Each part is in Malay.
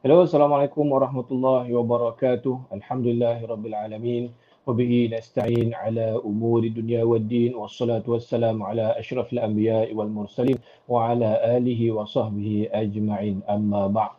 Hello, Assalamualaikum warahmatullahi wabarakatuh. Alhamdulillahirrabbilalamin. Wabihi nasta'in ala umuri dunia wa din. Wassalatu wassalamu ala ashrafil anbiya wal mursalin. Wa ala alihi wa sahbihi ajma'in. Amma ba'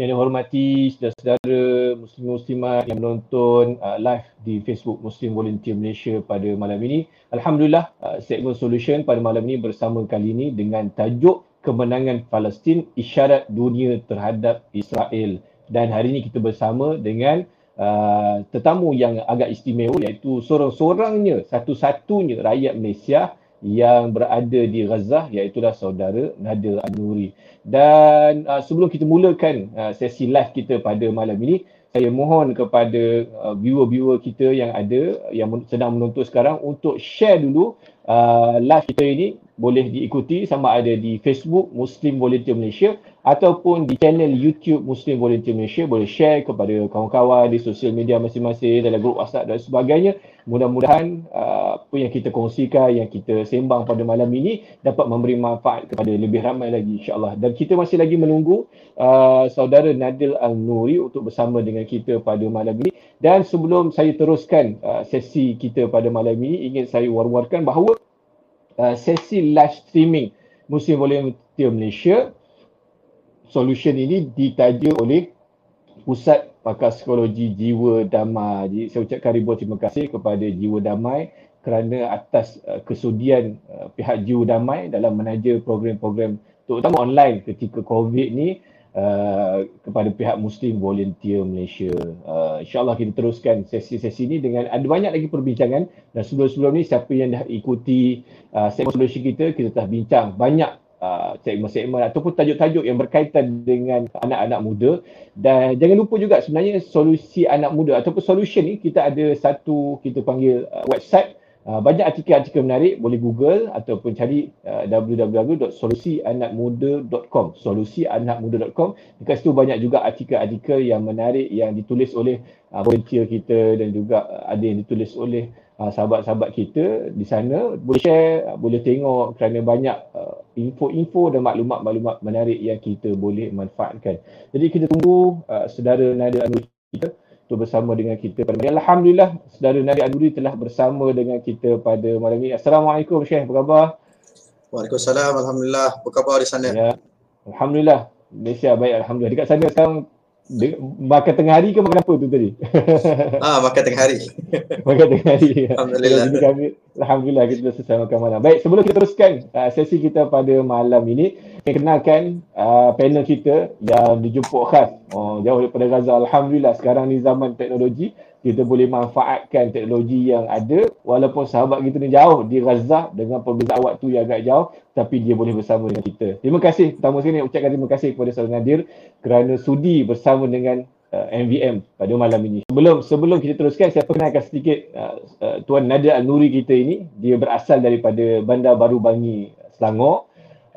Yang dihormati saudara-saudara muslim-muslimat yang menonton uh, live di Facebook Muslim Volunteer Malaysia pada malam ini. Alhamdulillah, uh, segmen solution pada malam ini bersama kali ini dengan tajuk kemenangan Palestin isyarat dunia terhadap Israel. Dan hari ini kita bersama dengan uh, tetamu yang agak istimewa iaitu seorang-seorangnya satu-satunya rakyat Malaysia yang berada di Gaza iaitu saudara Nadir Anuri dan uh, sebelum kita mulakan uh, sesi live kita pada malam ini saya mohon kepada uh, viewer-viewer kita yang ada yang sedang menonton sekarang untuk share dulu uh, live kita ini boleh diikuti sama ada di Facebook Muslim Volunteer Malaysia ataupun di channel YouTube Muslim Volunteer Malaysia. Boleh share kepada kawan-kawan di sosial media masing-masing dalam grup WhatsApp dan sebagainya. Mudah-mudahan uh, apa yang kita kongsikan yang kita sembang pada malam ini dapat memberi manfaat kepada lebih ramai lagi insyaAllah. Dan kita masih lagi menunggu uh, saudara Nadil Al-Nuri untuk bersama dengan kita pada malam ini. Dan sebelum saya teruskan uh, sesi kita pada malam ini ingin saya war-warkan bahawa uh, sesi live streaming Muslim Volunteer Malaysia solution ini ditaja oleh Pusat Pakar Psikologi Jiwa Damai. Jadi saya ucapkan ribuan terima kasih kepada Jiwa Damai kerana atas uh, kesudian uh, pihak Jiwa Damai dalam menaja program-program terutama online ketika COVID ni Uh, kepada pihak Muslim Volunteer Malaysia. Uh, InsyaAllah kita teruskan sesi-sesi ini dengan ada banyak lagi perbincangan dan sebelum-sebelum ni siapa yang dah ikuti uh, segmen solusi kita, kita telah bincang banyak uh, segmen-segmen ataupun tajuk-tajuk yang berkaitan dengan anak-anak muda dan jangan lupa juga sebenarnya solusi anak muda ataupun solution ni kita ada satu kita panggil uh, website Uh, banyak artikel-artikel menarik boleh google ataupun cari uh, www.solusianakmuda.com solusianakmuda.com dekat situ banyak juga artikel-artikel yang menarik yang ditulis oleh uh, volunteer kita dan juga uh, ada yang ditulis oleh uh, sahabat-sahabat kita di sana. Boleh share boleh tengok kerana banyak uh, info-info dan maklumat-maklumat menarik yang kita boleh manfaatkan. Jadi kita tunggu uh, saudara Nadia kita untuk bersama dengan kita pada malam Alhamdulillah, saudara Nadia Aduri telah bersama dengan kita pada malam ini. Assalamualaikum Syekh, apa khabar? Waalaikumsalam, Alhamdulillah. Apa khabar di sana? Ya. Alhamdulillah. Malaysia baik, Alhamdulillah. Dekat sana sekarang makan tengah hari ke makan apa tu tadi? Ah, makan tengah hari. makan tengah hari. Alhamdulillah. kami, Alhamdulillah kita dah selesai makan malam. Baik, sebelum kita teruskan uh, sesi kita pada malam ini, saya kenalkan uh, panel kita yang dijemput khas oh, jauh daripada Gaza. Alhamdulillah sekarang ni zaman teknologi, kita boleh manfaatkan teknologi yang ada walaupun sahabat kita ni jauh di Gaza dengan perbezaan waktu yang agak jauh tapi dia boleh bersama dengan kita. Terima kasih pertama sekali ucapkan terima kasih kepada Saudara Nadir kerana sudi bersama dengan uh, MVM pada malam ini. Sebelum sebelum kita teruskan saya perkenalkan sedikit uh, uh, Tuan Nadir Al-Nuri kita ini. Dia berasal daripada Bandar Baru Bangi, Selangor.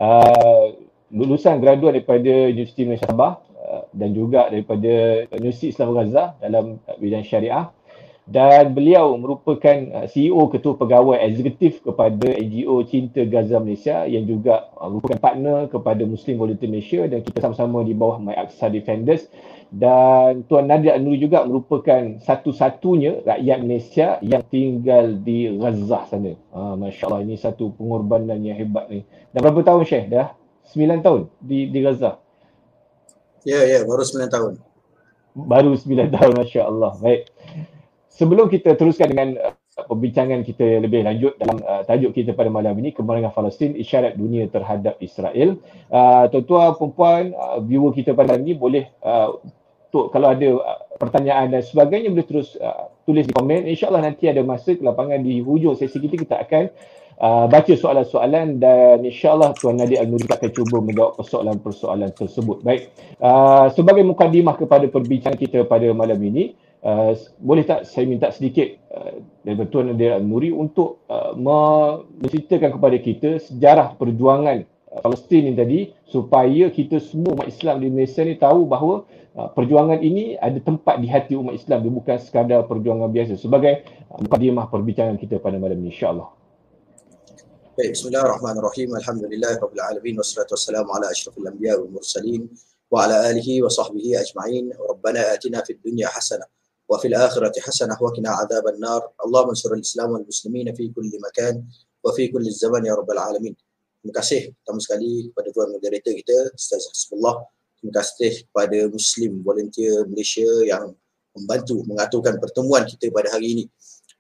Uh, lulusan graduan daripada Universiti Malaysia Sabah Uh, dan juga daripada Universiti Islam Gaza dalam bidang syariah. Dan beliau merupakan uh, CEO Ketua Pegawai Eksekutif kepada NGO Cinta Gaza Malaysia yang juga merupakan partner kepada Muslim Volunteer Malaysia. Dan kita sama-sama di bawah My Aqsa Defenders dan Tuan Nadia Nuri juga merupakan satu-satunya rakyat Malaysia yang tinggal di Gaza sana. Ha, Masya Allah ini satu pengorbanan yang hebat ni. Dah berapa tahun Syekh? Dah 9 tahun di, di Gaza? Ya, ya, baru 9 tahun. Baru 9 tahun, Masya Allah. Baik. Sebelum kita teruskan dengan uh, perbincangan kita lebih lanjut dalam uh, tajuk kita pada malam ini, kemenangan Palestin, isyarat dunia terhadap Israel. Uh, tuan-tuan, perempuan, uh, viewer kita pada malam ini boleh, uh, tu, kalau ada uh, pertanyaan dan sebagainya, boleh terus uh, tulis di komen. InsyaAllah nanti ada masa kelapangan di hujung sesi kita, kita akan uh, baca soalan-soalan dan insyaAllah Tuan Nadia Al-Nuri akan cuba menjawab persoalan-persoalan tersebut. Baik, uh, sebagai mukadimah kepada perbincangan kita pada malam ini, uh, boleh tak saya minta sedikit uh, dari Tuan Nadia Al-Nuri untuk uh, menceritakan kepada kita sejarah perjuangan uh, Palestin ini tadi supaya kita semua umat Islam di Malaysia ni tahu bahawa uh, Ah, perjuangan ini ada tempat di hati umat Islam dia bukan sekadar perjuangan biasa sebagai ah, mukadimah perbincangan kita pada malam ini insyaallah Baik, Bismillahirrahmanirrahim. Alhamdulillah, Rabbil Alamin. Wassalatu wassalamu ala asyrafil anbiya wal mursalin wa ala alihi wa sahbihi ajma'in. Rabbana atina fid dunya hasanah wa fil akhirati hasanah wa qina adhaban nar. Allahumma suri al-Islam wal muslimin fi kulli makan wa fi kulli zaman ya Rabbil Alamin. Terima kasih pertama sekali kepada tuan moderator kita, Ustaz Hasbullah Terima kasih kepada Muslim volunteer Malaysia yang membantu mengaturkan pertemuan kita pada hari ini.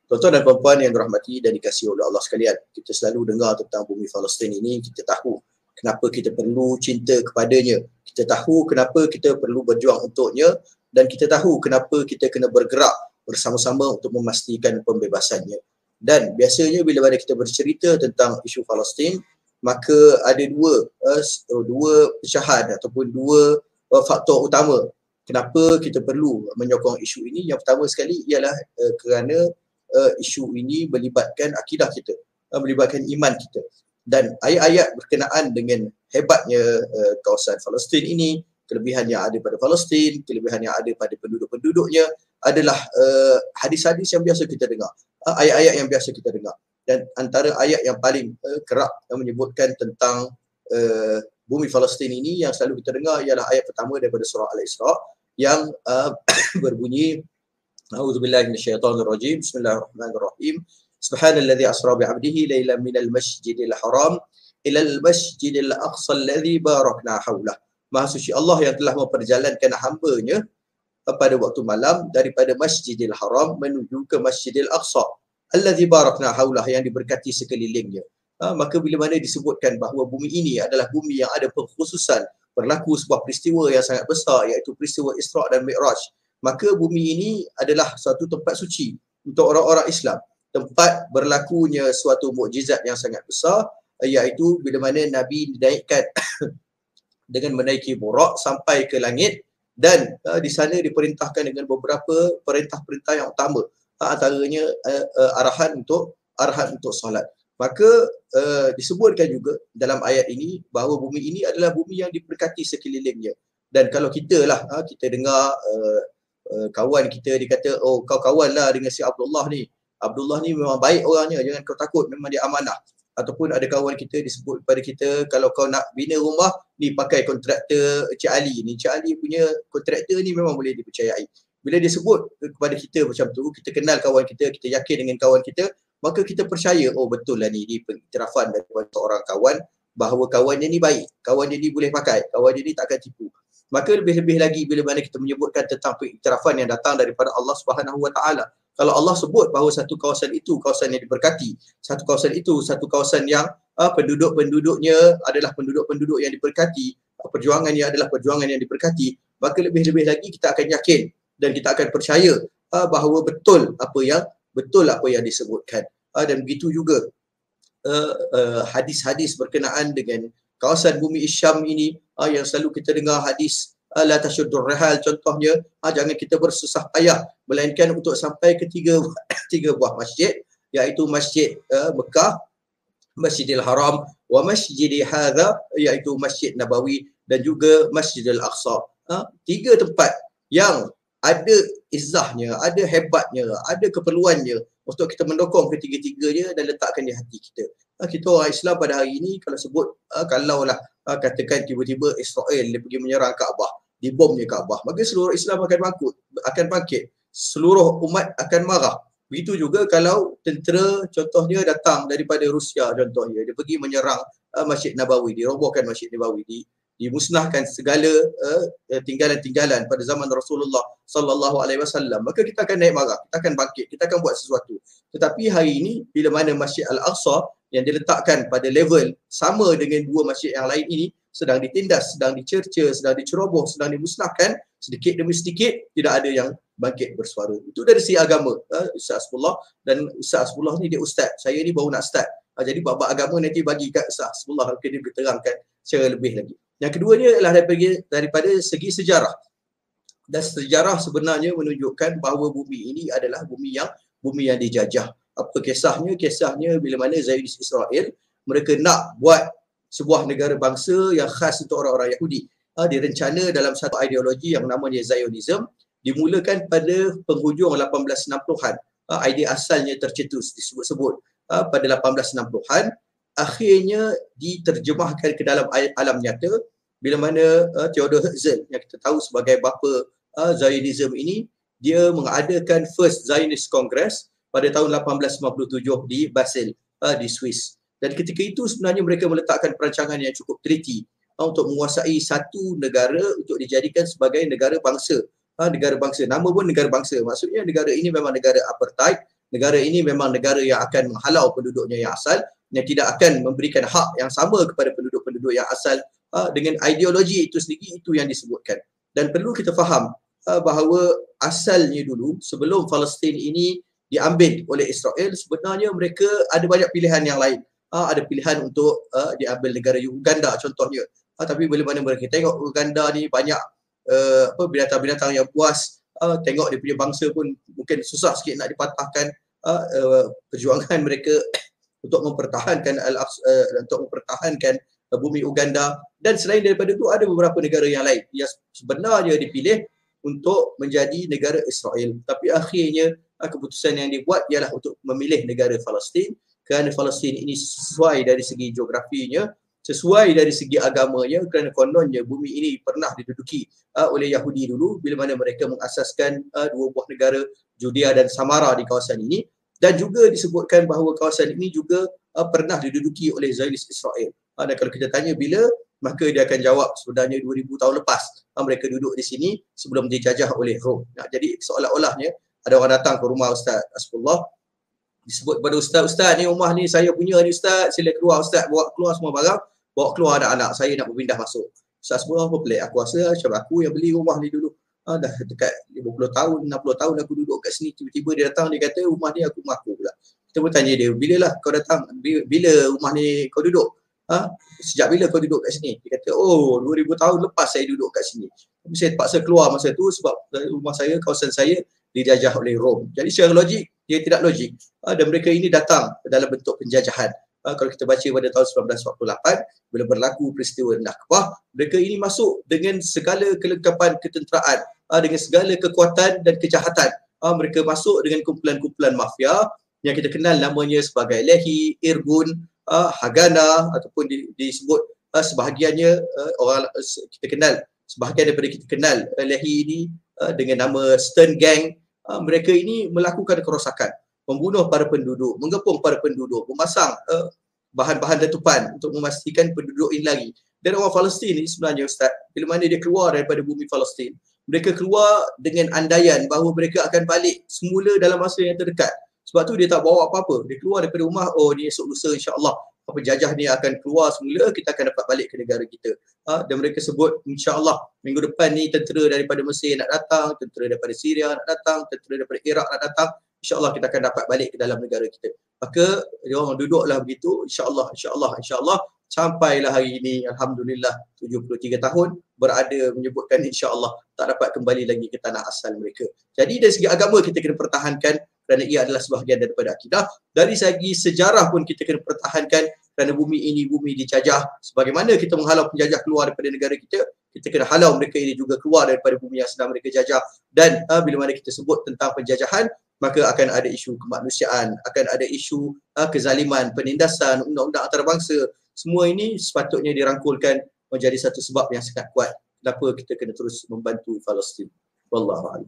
Tuan-tuan dan puan-puan yang dirahmati dan dikasihi oleh Allah sekalian, kita selalu dengar tentang bumi Palestin ini, kita tahu kenapa kita perlu cinta kepadanya. Kita tahu kenapa kita perlu berjuang untuknya dan kita tahu kenapa kita kena bergerak bersama-sama untuk memastikan pembebasannya. Dan biasanya bila kita bercerita tentang isu Palestin, maka ada dua uh, dua pecahan ataupun dua uh, faktor utama kenapa kita perlu menyokong isu ini. Yang pertama sekali ialah uh, kerana uh, isu ini melibatkan akidah kita, uh, melibatkan iman kita. Dan ayat-ayat berkenaan dengan hebatnya uh, kawasan Palestin ini, kelebihan yang ada pada Palestin, kelebihan yang ada pada penduduk-penduduknya adalah uh, hadis-hadis yang biasa kita dengar. Uh, ayat-ayat yang biasa kita dengar dan antara ayat yang paling uh, kerap yang menyebutkan tentang uh, bumi Palestin ini yang selalu kita dengar ialah ayat pertama daripada surah Al-Isra yang uh, berbunyi A'udzubillahi minasyaitonirrajim Bismillahirrahmanirrahim. Subhanalladzi asra bi'abdihi lailan minal masjidil haram ila al-masjidil aqsa alladhi barakna hawlah Maha suci Allah yang telah memperjalankan hamba-Nya pada waktu malam daripada Masjidil Haram menuju ke Masjidil Aqsa allazi barakna haulah yang diberkati sekelilingnya. Ha, maka bila mana disebutkan bahawa bumi ini adalah bumi yang ada pengkhususan berlaku sebuah peristiwa yang sangat besar iaitu peristiwa Isra' dan Mi'raj. Maka bumi ini adalah suatu tempat suci untuk orang-orang Islam. Tempat berlakunya suatu mukjizat yang sangat besar iaitu bila mana Nabi dinaikkan dengan menaiki burak sampai ke langit dan uh, di sana diperintahkan dengan beberapa perintah-perintah yang utama antaranya uh, uh, arahan untuk arahan untuk solat. Maka uh, disebutkan juga dalam ayat ini bahawa bumi ini adalah bumi yang diberkati sekelilingnya. Dan kalau kita lah uh, kita dengar uh, uh, kawan kita dikata oh kau kawan lah dengan si Abdullah ni. Abdullah ni memang baik orangnya jangan kau takut memang dia amanah. Ataupun ada kawan kita disebut kepada kita kalau kau nak bina rumah ni pakai kontraktor Cik Ali ni. Cik Ali punya kontraktor ni memang boleh dipercayai bila dia sebut kepada kita macam tu, kita kenal kawan kita, kita yakin dengan kawan kita, maka kita percaya, oh betul lah ni, ini pengiktirafan daripada seorang kawan bahawa kawan dia ni baik, kawan dia ni boleh pakai, kawan dia ni takkan tipu. Maka lebih-lebih lagi bila mana kita menyebutkan tentang pengiktirafan yang datang daripada Allah Subhanahu Wa Taala. Kalau Allah sebut bahawa satu kawasan itu kawasan yang diberkati, satu kawasan itu satu kawasan yang uh, penduduk-penduduknya adalah penduduk-penduduk yang diberkati, perjuangannya adalah perjuangan yang diberkati, maka lebih-lebih lagi kita akan yakin dan kita akan percaya uh, bahawa betul apa yang betul apa yang disebutkan uh, dan begitu juga uh, uh, hadis-hadis berkenaan dengan kawasan bumi Isyam ini uh, yang selalu kita dengar hadis uh, la tashuddur rihal contohnya uh, jangan kita bersusah payah melainkan untuk sampai ke tiga tiga buah masjid iaitu masjid uh, Mekah Masjidil Haram wa Masjidi Hadha iaitu Masjid Nabawi dan juga Masjidil Aqsa. Ha? Tiga tempat yang ada izahnya, ada hebatnya, ada keperluannya untuk kita mendokong ketiga-tiganya dan letakkan di hati kita. Ha, kita orang Islam pada hari ini kalau sebut, ha, kalau lah ha, katakan tiba-tiba Israel dia pergi menyerang Kaabah, dibomnya Kaabah, maka seluruh Islam akan bangkit, akan bangkit. Seluruh umat akan marah. Begitu juga kalau tentera contohnya datang daripada Rusia contohnya, dia pergi menyerang Masjid Nabawi, dirobohkan Masjid Nabawi, di, dimusnahkan segala uh, tinggalan-tinggalan pada zaman Rasulullah sallallahu alaihi wasallam maka kita akan naik marah kita akan bangkit kita akan buat sesuatu. Tetapi hari ini bila mana Masjid Al-Aqsa yang diletakkan pada level sama dengan dua masjid yang lain ini sedang ditindas sedang dicerca sedang diceroboh sedang dimusnahkan sedikit demi sedikit tidak ada yang bangkit bersuara. Itu dari si agama uh, Ustaz Asbullah dan Ustaz Asbullah ni dia ustaz. Saya ni baru nak start. Uh, jadi bab agama nanti bagi kat Ustaz Asbullah okay, dia terangkan secara lebih lagi yang keduanya adalah daripada, daripada segi sejarah. Dan sejarah sebenarnya menunjukkan bahawa bumi ini adalah bumi yang bumi yang dijajah. Apa kisahnya? Kisahnya bila mana Zionis Israel mereka nak buat sebuah negara bangsa yang khas untuk orang-orang Yahudi. Ha, direncana dalam satu ideologi yang namanya Zionism dimulakan pada penghujung 1860-an. Ha, idea asalnya tercetus disebut-sebut ha, pada 1860-an akhirnya diterjemahkan ke dalam alam nyata bila mana uh, Theodor Herzl yang kita tahu sebagai bapa uh, Zionism ini dia mengadakan first Zionist Congress pada tahun 1857 di Basel uh, di Swiss. Dan ketika itu sebenarnya mereka meletakkan perancangan yang cukup teliti uh, untuk menguasai satu negara untuk dijadikan sebagai negara bangsa. Uh, negara bangsa. Nama pun negara bangsa. Maksudnya negara ini memang negara apartheid. Negara ini memang negara yang akan menghalau penduduknya yang asal yang tidak akan memberikan hak yang sama kepada penduduk-penduduk yang asal uh, dengan ideologi itu sendiri itu yang disebutkan. Dan perlu kita faham uh, bahawa asalnya dulu sebelum Palestin ini diambil oleh Israel sebenarnya mereka ada banyak pilihan yang lain. Uh, ada pilihan untuk uh, diambil negara Uganda contohnya. Uh, tapi bila mana mereka tengok Uganda ni banyak uh, apa binatang-binatang yang puas uh, tengok dia punya bangsa pun mungkin susah sikit nak dipatahkan uh, uh, perjuangan mereka untuk mempertahankan uh, untuk mempertahankan bumi Uganda. Dan selain daripada itu ada beberapa negara yang lain yang sebenarnya dipilih untuk menjadi negara Israel. Tapi akhirnya uh, keputusan yang dibuat ialah untuk memilih negara Palestin. Kerana Palestin ini sesuai dari segi geografinya sesuai dari segi agamanya kerana kononnya bumi ini pernah diduduki uh, oleh Yahudi dulu bila mana mereka mengasaskan uh, dua buah negara Judea dan Samara di kawasan ini. Dan juga disebutkan bahawa kawasan ini juga uh, pernah diduduki oleh Zionis Israel Ha, dan kalau kita tanya bila, maka dia akan jawab sebenarnya 2000 tahun lepas ha, mereka duduk di sini sebelum dijajah oleh Rom. Nah, jadi seolah-olahnya ada orang datang ke rumah Ustaz Asfullah disebut kepada Ustaz, Ustaz ni rumah ni saya punya ni Ustaz, sila keluar Ustaz, bawa keluar semua barang, bawa keluar anak-anak saya nak berpindah masuk. Ustaz Asfullah apa pelik? Aku rasa macam aku yang beli rumah ni dulu. Ha, dah dekat 50 tahun, 60 tahun aku duduk kat sini, tiba-tiba dia datang, dia kata rumah ni aku mengaku pula. Kita pun tanya dia, bila lah kau datang, bila rumah ni kau duduk? Ha, sejak bila kau duduk kat sini? Dia kata, oh 2000 tahun lepas saya duduk kat sini. Tapi saya terpaksa keluar masa tu sebab rumah saya, kawasan saya dijajah oleh Rom. Jadi secara logik, dia tidak logik. Ha, dan mereka ini datang dalam bentuk penjajahan. Ha, kalau kita baca pada tahun 1948, bila berlaku peristiwa Nakbah, mereka ini masuk dengan segala kelengkapan ketenteraan, ha, dengan segala kekuatan dan kejahatan. Ha, mereka masuk dengan kumpulan-kumpulan mafia yang kita kenal namanya sebagai Lehi, Irgun, uh, Hagana ataupun di, disebut uh, sebahagiannya uh, orang uh, kita kenal sebahagian daripada kita kenal uh, Lehi ini uh, dengan nama Stern Gang uh, mereka ini melakukan kerosakan membunuh para penduduk mengepung para penduduk memasang uh, bahan-bahan letupan untuk memastikan penduduk ini lagi dan orang Palestin ini sebenarnya Ustaz bila mana dia keluar daripada bumi Palestin mereka keluar dengan andaian bahawa mereka akan balik semula dalam masa yang terdekat sebab tu dia tak bawa apa-apa. Dia keluar daripada rumah, oh ni esok lusa insya-Allah penjajah ni akan keluar semula, kita akan dapat balik ke negara kita. Ha? dan mereka sebut insya-Allah minggu depan ni tentera daripada Mesir nak datang, tentera daripada Syria nak datang, tentera daripada Iraq nak datang. Insya-Allah kita akan dapat balik ke dalam negara kita. Maka dia orang duduklah begitu, insya-Allah, insya-Allah, insya-Allah sampailah hari ini alhamdulillah 73 tahun berada menyebutkan insya-Allah tak dapat kembali lagi ke tanah asal mereka. Jadi dari segi agama kita kena pertahankan kerana ia adalah sebahagian daripada akidah. Dari segi sejarah pun kita kena pertahankan kerana bumi ini bumi dijajah. Sebagaimana kita menghalau penjajah keluar daripada negara kita, kita kena halau mereka ini juga keluar daripada bumi yang sedang mereka jajah. Dan uh, bila mana kita sebut tentang penjajahan, maka akan ada isu kemanusiaan, akan ada isu uh, kezaliman, penindasan, undang-undang antarabangsa. Semua ini sepatutnya dirangkulkan menjadi satu sebab yang sangat kuat kenapa kita kena terus membantu Palestin. Wallahu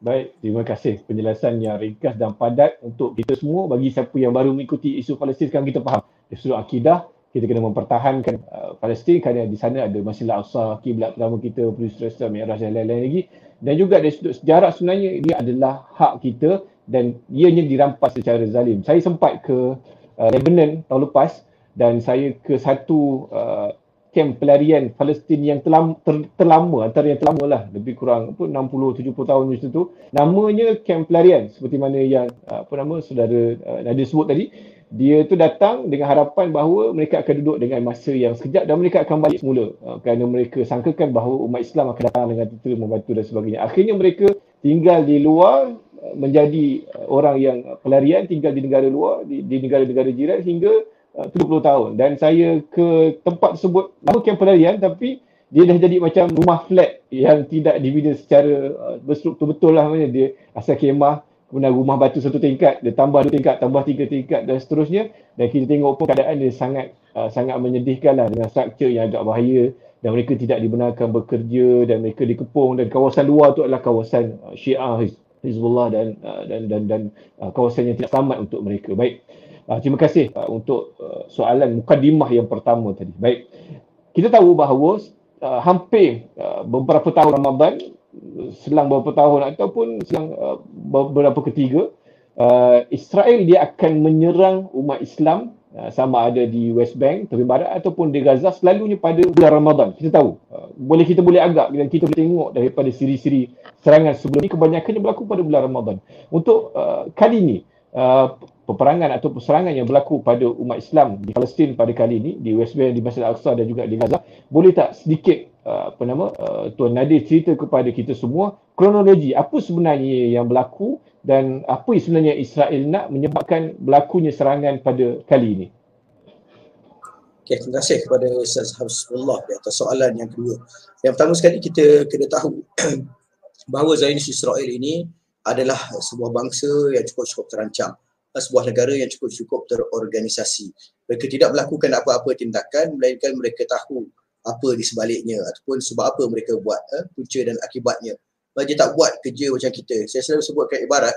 Baik, terima kasih penjelasan yang ringkas dan padat untuk kita semua bagi siapa yang baru mengikuti isu Palestin sekarang kita faham. Dari sudut akidah, kita kena mempertahankan uh, Palestin kerana di sana ada Masjidil Aqsa, kiblat pertama kita, Jerusalem, Mi'raj dan lain-lain lagi. Dan juga dari sudut sejarah sebenarnya dia adalah hak kita dan ianya dirampas secara zalim. Saya sempat ke uh, Lebanon tahun lepas dan saya ke satu uh, kem pelarian Palestin yang terlama, ter, terlama antara yang terlama lah lebih kurang apa 60 70 tahun macam tu. Namanya kem pelarian seperti mana yang apa nama saudara uh, Nadia sebut tadi. Dia tu datang dengan harapan bahawa mereka akan duduk dengan masa yang sekejap dan mereka akan balik semula. Uh, kerana mereka sangkakan bahawa umat Islam akan datang dengan tentera membantu dan sebagainya. Akhirnya mereka tinggal di luar uh, menjadi uh, orang yang pelarian tinggal di negara luar di, di negara-negara jiran hingga 70 uh, tahun. Dan saya ke tempat tersebut nama camp pelarian tapi dia dah jadi macam rumah flat yang tidak dibina secara uh, berstruktur betul lah. Mana dia asal kemah kemudian rumah batu satu tingkat dia tambah dua tingkat tambah tiga tingkat dan seterusnya. Dan kita tengok pun keadaan dia sangat uh, sangat menyedihkan lah dengan struktur yang agak bahaya. Dan mereka tidak dibenarkan bekerja dan mereka dikepung. Dan kawasan luar tu adalah kawasan uh, Syiah Hizbullah dan uh, dan dan dan uh, kawasan yang tidak selamat untuk mereka. Baik. Uh, terima kasih uh, untuk uh, soalan mukadimah yang pertama tadi. Baik. Kita tahu bahawa uh, hampir uh, beberapa tahun Ramadan selang beberapa tahun ataupun selang uh, beberapa ketiga uh, Israel dia akan menyerang umat Islam uh, sama ada di West Bank, tepi barat ataupun di Gaza selalunya pada bulan Ramadan. Kita tahu. Uh, boleh kita boleh agak dan kita boleh tengok daripada siri-siri serangan sebelum ini kebanyakannya berlaku pada bulan Ramadan. Untuk uh, kali ini uh, peperangan atau serangan yang berlaku pada umat Islam di Palestin pada kali ini di West Bank, di Masjid Al-Aqsa dan juga di Gaza, boleh tak sedikit uh, apa nama uh, Tuan Nadir cerita kepada kita semua kronologi apa sebenarnya yang berlaku dan apa sebenarnya Israel nak menyebabkan berlakunya serangan pada kali ini? Okay, terima kasih kepada Ustaz Hafizullah di atas soalan yang kedua. Yang pertama sekali kita kena tahu bahawa Zionis Israel ini adalah sebuah bangsa yang cukup-cukup terancam sebuah negara yang cukup-cukup terorganisasi. Mereka tidak melakukan apa-apa tindakan melainkan mereka tahu apa di sebaliknya ataupun sebab apa mereka buat eh, punca dan akibatnya. Mereka tak buat kerja macam kita. Saya selalu sebutkan ibarat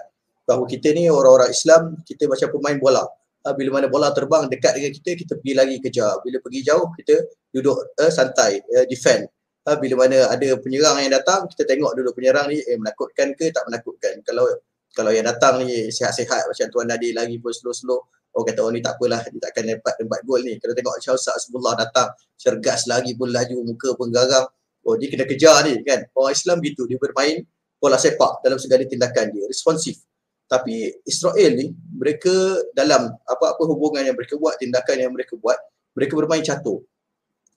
bahawa kita ni orang-orang Islam, kita macam pemain bola. Ha, bila mana bola terbang dekat dengan kita, kita pergi lagi kejar. Bila pergi jauh, kita duduk uh, santai, uh, defend ha, bila mana ada penyerang yang datang kita tengok dulu penyerang ni eh menakutkan ke tak menakutkan kalau kalau yang datang ni sihat-sihat macam tuan Nadir lagi pun slow-slow orang kata orang ni tak apalah dia takkan dapat tempat gol ni. Kalau tengok Ustaz Asbullah datang cergas lagi pun laju muka pun garang. Oh dia kena kejar ni kan? Orang Islam gitu dia bermain bola sepak dalam segala tindakan dia responsif. Tapi Israel ni mereka dalam apa-apa hubungan yang mereka buat tindakan yang mereka buat mereka bermain catur.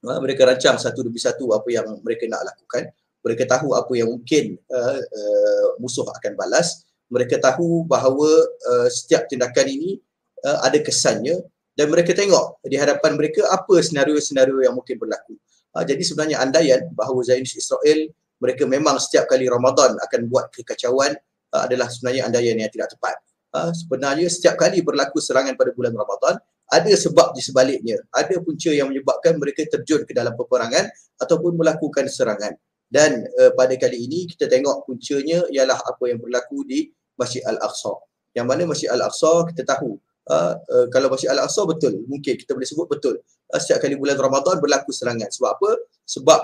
Ha, mereka rancang satu demi satu apa yang mereka nak lakukan. Mereka tahu apa yang mungkin uh, uh, musuh akan balas mereka tahu bahawa uh, setiap tindakan ini uh, ada kesannya dan mereka tengok di hadapan mereka apa senario-senario yang mungkin berlaku uh, jadi sebenarnya andaian bahawa Zionist Israel mereka memang setiap kali Ramadan akan buat kekacauan uh, adalah sebenarnya andaian yang tidak tepat uh, sebenarnya setiap kali berlaku serangan pada bulan Ramadan ada sebab di sebaliknya. Ada punca yang menyebabkan mereka terjun ke dalam peperangan ataupun melakukan serangan. Dan uh, pada kali ini kita tengok puncanya ialah apa yang berlaku di Masjid Al-Aqsa. Yang mana Masjid Al-Aqsa kita tahu uh, uh, kalau Masjid Al-Aqsa betul, mungkin kita boleh sebut betul. Uh, setiap kali bulan Ramadan berlaku serangan. Sebab apa? Sebab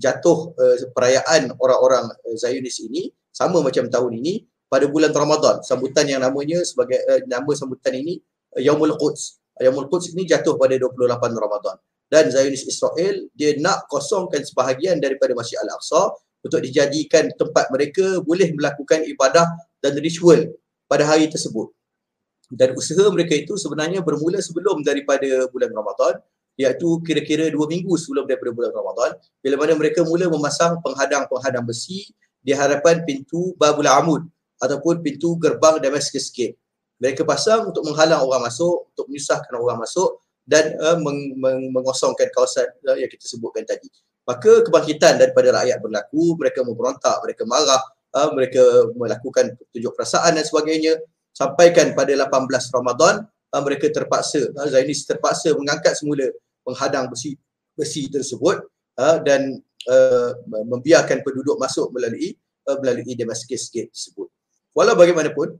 jatuh uh, perayaan orang-orang uh, Zionis ini sama macam tahun ini pada bulan Ramadan. Sambutan yang namanya sebagai uh, nama sambutan ini uh, Yaumul Quds. Ayamul Quds ini jatuh pada 28 Ramadan. Dan Zionis Israel, dia nak kosongkan sebahagian daripada Masjid Al-Aqsa untuk dijadikan tempat mereka boleh melakukan ibadah dan ritual pada hari tersebut. Dan usaha mereka itu sebenarnya bermula sebelum daripada bulan Ramadan, iaitu kira-kira dua minggu sebelum daripada bulan Ramadan, bila mana mereka mula memasang penghadang-penghadang besi di hadapan pintu Babul Amud ataupun pintu gerbang Damascus Gate mereka pasang untuk menghalang orang masuk, untuk menyusahkan orang masuk dan uh, meng- meng- mengosongkan kawasan uh, yang kita sebutkan tadi. Maka kebangkitan daripada rakyat berlaku, mereka memberontak, mereka marah, uh, mereka melakukan tunjuk perasaan dan sebagainya. Sampaikan pada 18 Ramadan, uh, mereka terpaksa, uh, Zainis terpaksa mengangkat semula penghadang besi besi tersebut uh, dan uh, membiarkan penduduk masuk melalui uh, melalui Damascus Gate tersebut. Walau bagaimanapun,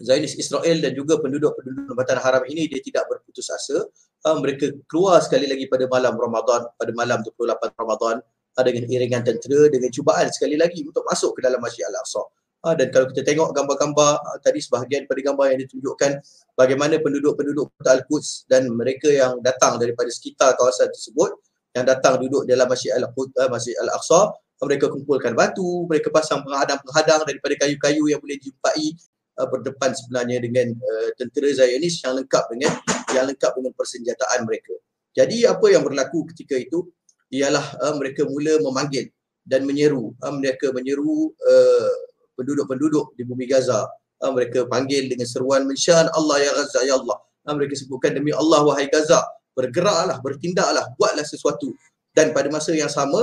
Zionis Israel dan juga penduduk-penduduk Tempatan Haram ini dia tidak berputus asa. Uh, mereka keluar sekali lagi pada malam Ramadan, pada malam 28 Ramadan dengan iringan tentera, dengan cubaan sekali lagi untuk masuk ke dalam Masjid Al-Aqsa. Uh, dan kalau kita tengok gambar-gambar uh, tadi sebahagian pada gambar yang ditunjukkan bagaimana penduduk-penduduk Kota Al-Quds dan mereka yang datang daripada sekitar kawasan tersebut yang datang duduk dalam Masjid Al-Quds, uh, Masjid Al-Aqsa, mereka kumpulkan batu, mereka pasang penghadang-penghadang daripada kayu-kayu yang boleh dijumpai uh, berdepan sebenarnya dengan uh, tentera Zionis yang lengkap dengan yang lengkap dengan persenjataan mereka. Jadi apa yang berlaku ketika itu ialah uh, mereka mula memanggil dan menyeru. Uh, mereka menyeru uh, penduduk-penduduk di bumi Gaza. Uh, mereka panggil dengan seruan mensyan Allah ya Gaza ya Allah. Uh, mereka sebutkan demi Allah wahai Gaza bergeraklah bertindaklah buatlah sesuatu. Dan pada masa yang sama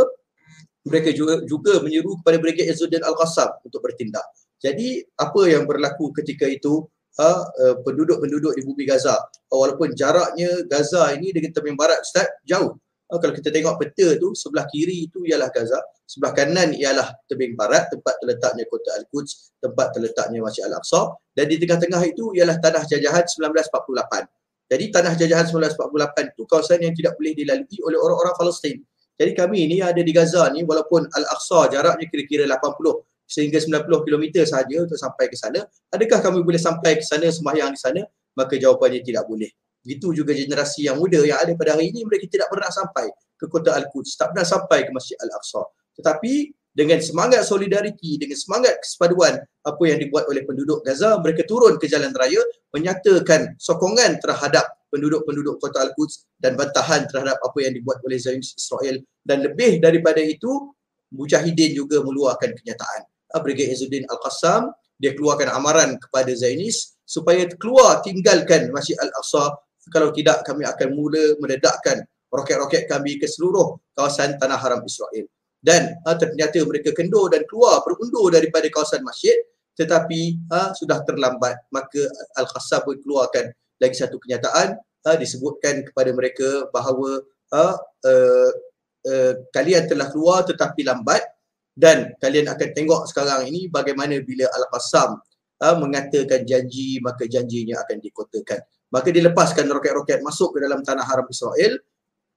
mereka juga, juga menyeru kepada Brigade Izzuddin Al-Qassam untuk bertindak. Jadi apa yang berlaku ketika itu? Uh, uh, penduduk-penduduk di bumi Gaza. Walaupun jaraknya Gaza ini dengan tepi barat Ustaz jauh. Uh, kalau kita tengok peta tu, sebelah kiri itu ialah Gaza, sebelah kanan ialah tebing barat, tempat terletaknya kota Al-Quds, tempat terletaknya Masjid Al-Aqsa dan di tengah-tengah itu ialah tanah jajahan 1948. Jadi tanah jajahan 1948 itu kawasan yang tidak boleh dilalui oleh orang-orang Palestin. Jadi kami ini ada di Gaza ni walaupun Al-Aqsa jaraknya kira-kira 80 sehingga 90 km sahaja untuk sampai ke sana. Adakah kami boleh sampai ke sana sembahyang di sana? Maka jawapannya tidak boleh. Itu juga generasi yang muda yang ada pada hari ini mereka tidak pernah sampai ke kota Al-Quds, tak pernah sampai ke Masjid Al-Aqsa. Tetapi dengan semangat solidariti, dengan semangat kesepaduan apa yang dibuat oleh penduduk Gaza, mereka turun ke jalan raya menyatakan sokongan terhadap penduduk-penduduk kota Al-Quds dan bantahan terhadap apa yang dibuat oleh Zionis Israel dan lebih daripada itu Mujahidin juga meluahkan kenyataan. Brigade Izzuddin Al-Qassam dia keluarkan amaran kepada Zionis supaya keluar tinggalkan Masjid Al-Aqsa kalau tidak kami akan mula meledakkan roket-roket kami ke seluruh kawasan tanah haram Israel. Dan ha, ternyata mereka kendur dan keluar berundur daripada kawasan masjid tetapi ha, sudah terlambat. Maka Al-Qassam pun keluarkan lagi satu kenyataan ha, disebutkan kepada mereka bahawa ha, uh, uh, kalian telah keluar tetapi lambat. Dan kalian akan tengok sekarang ini bagaimana bila Al-Qassam ha, mengatakan janji maka janjinya akan dikotakan maka dilepaskan roket-roket masuk ke dalam tanah haram Israel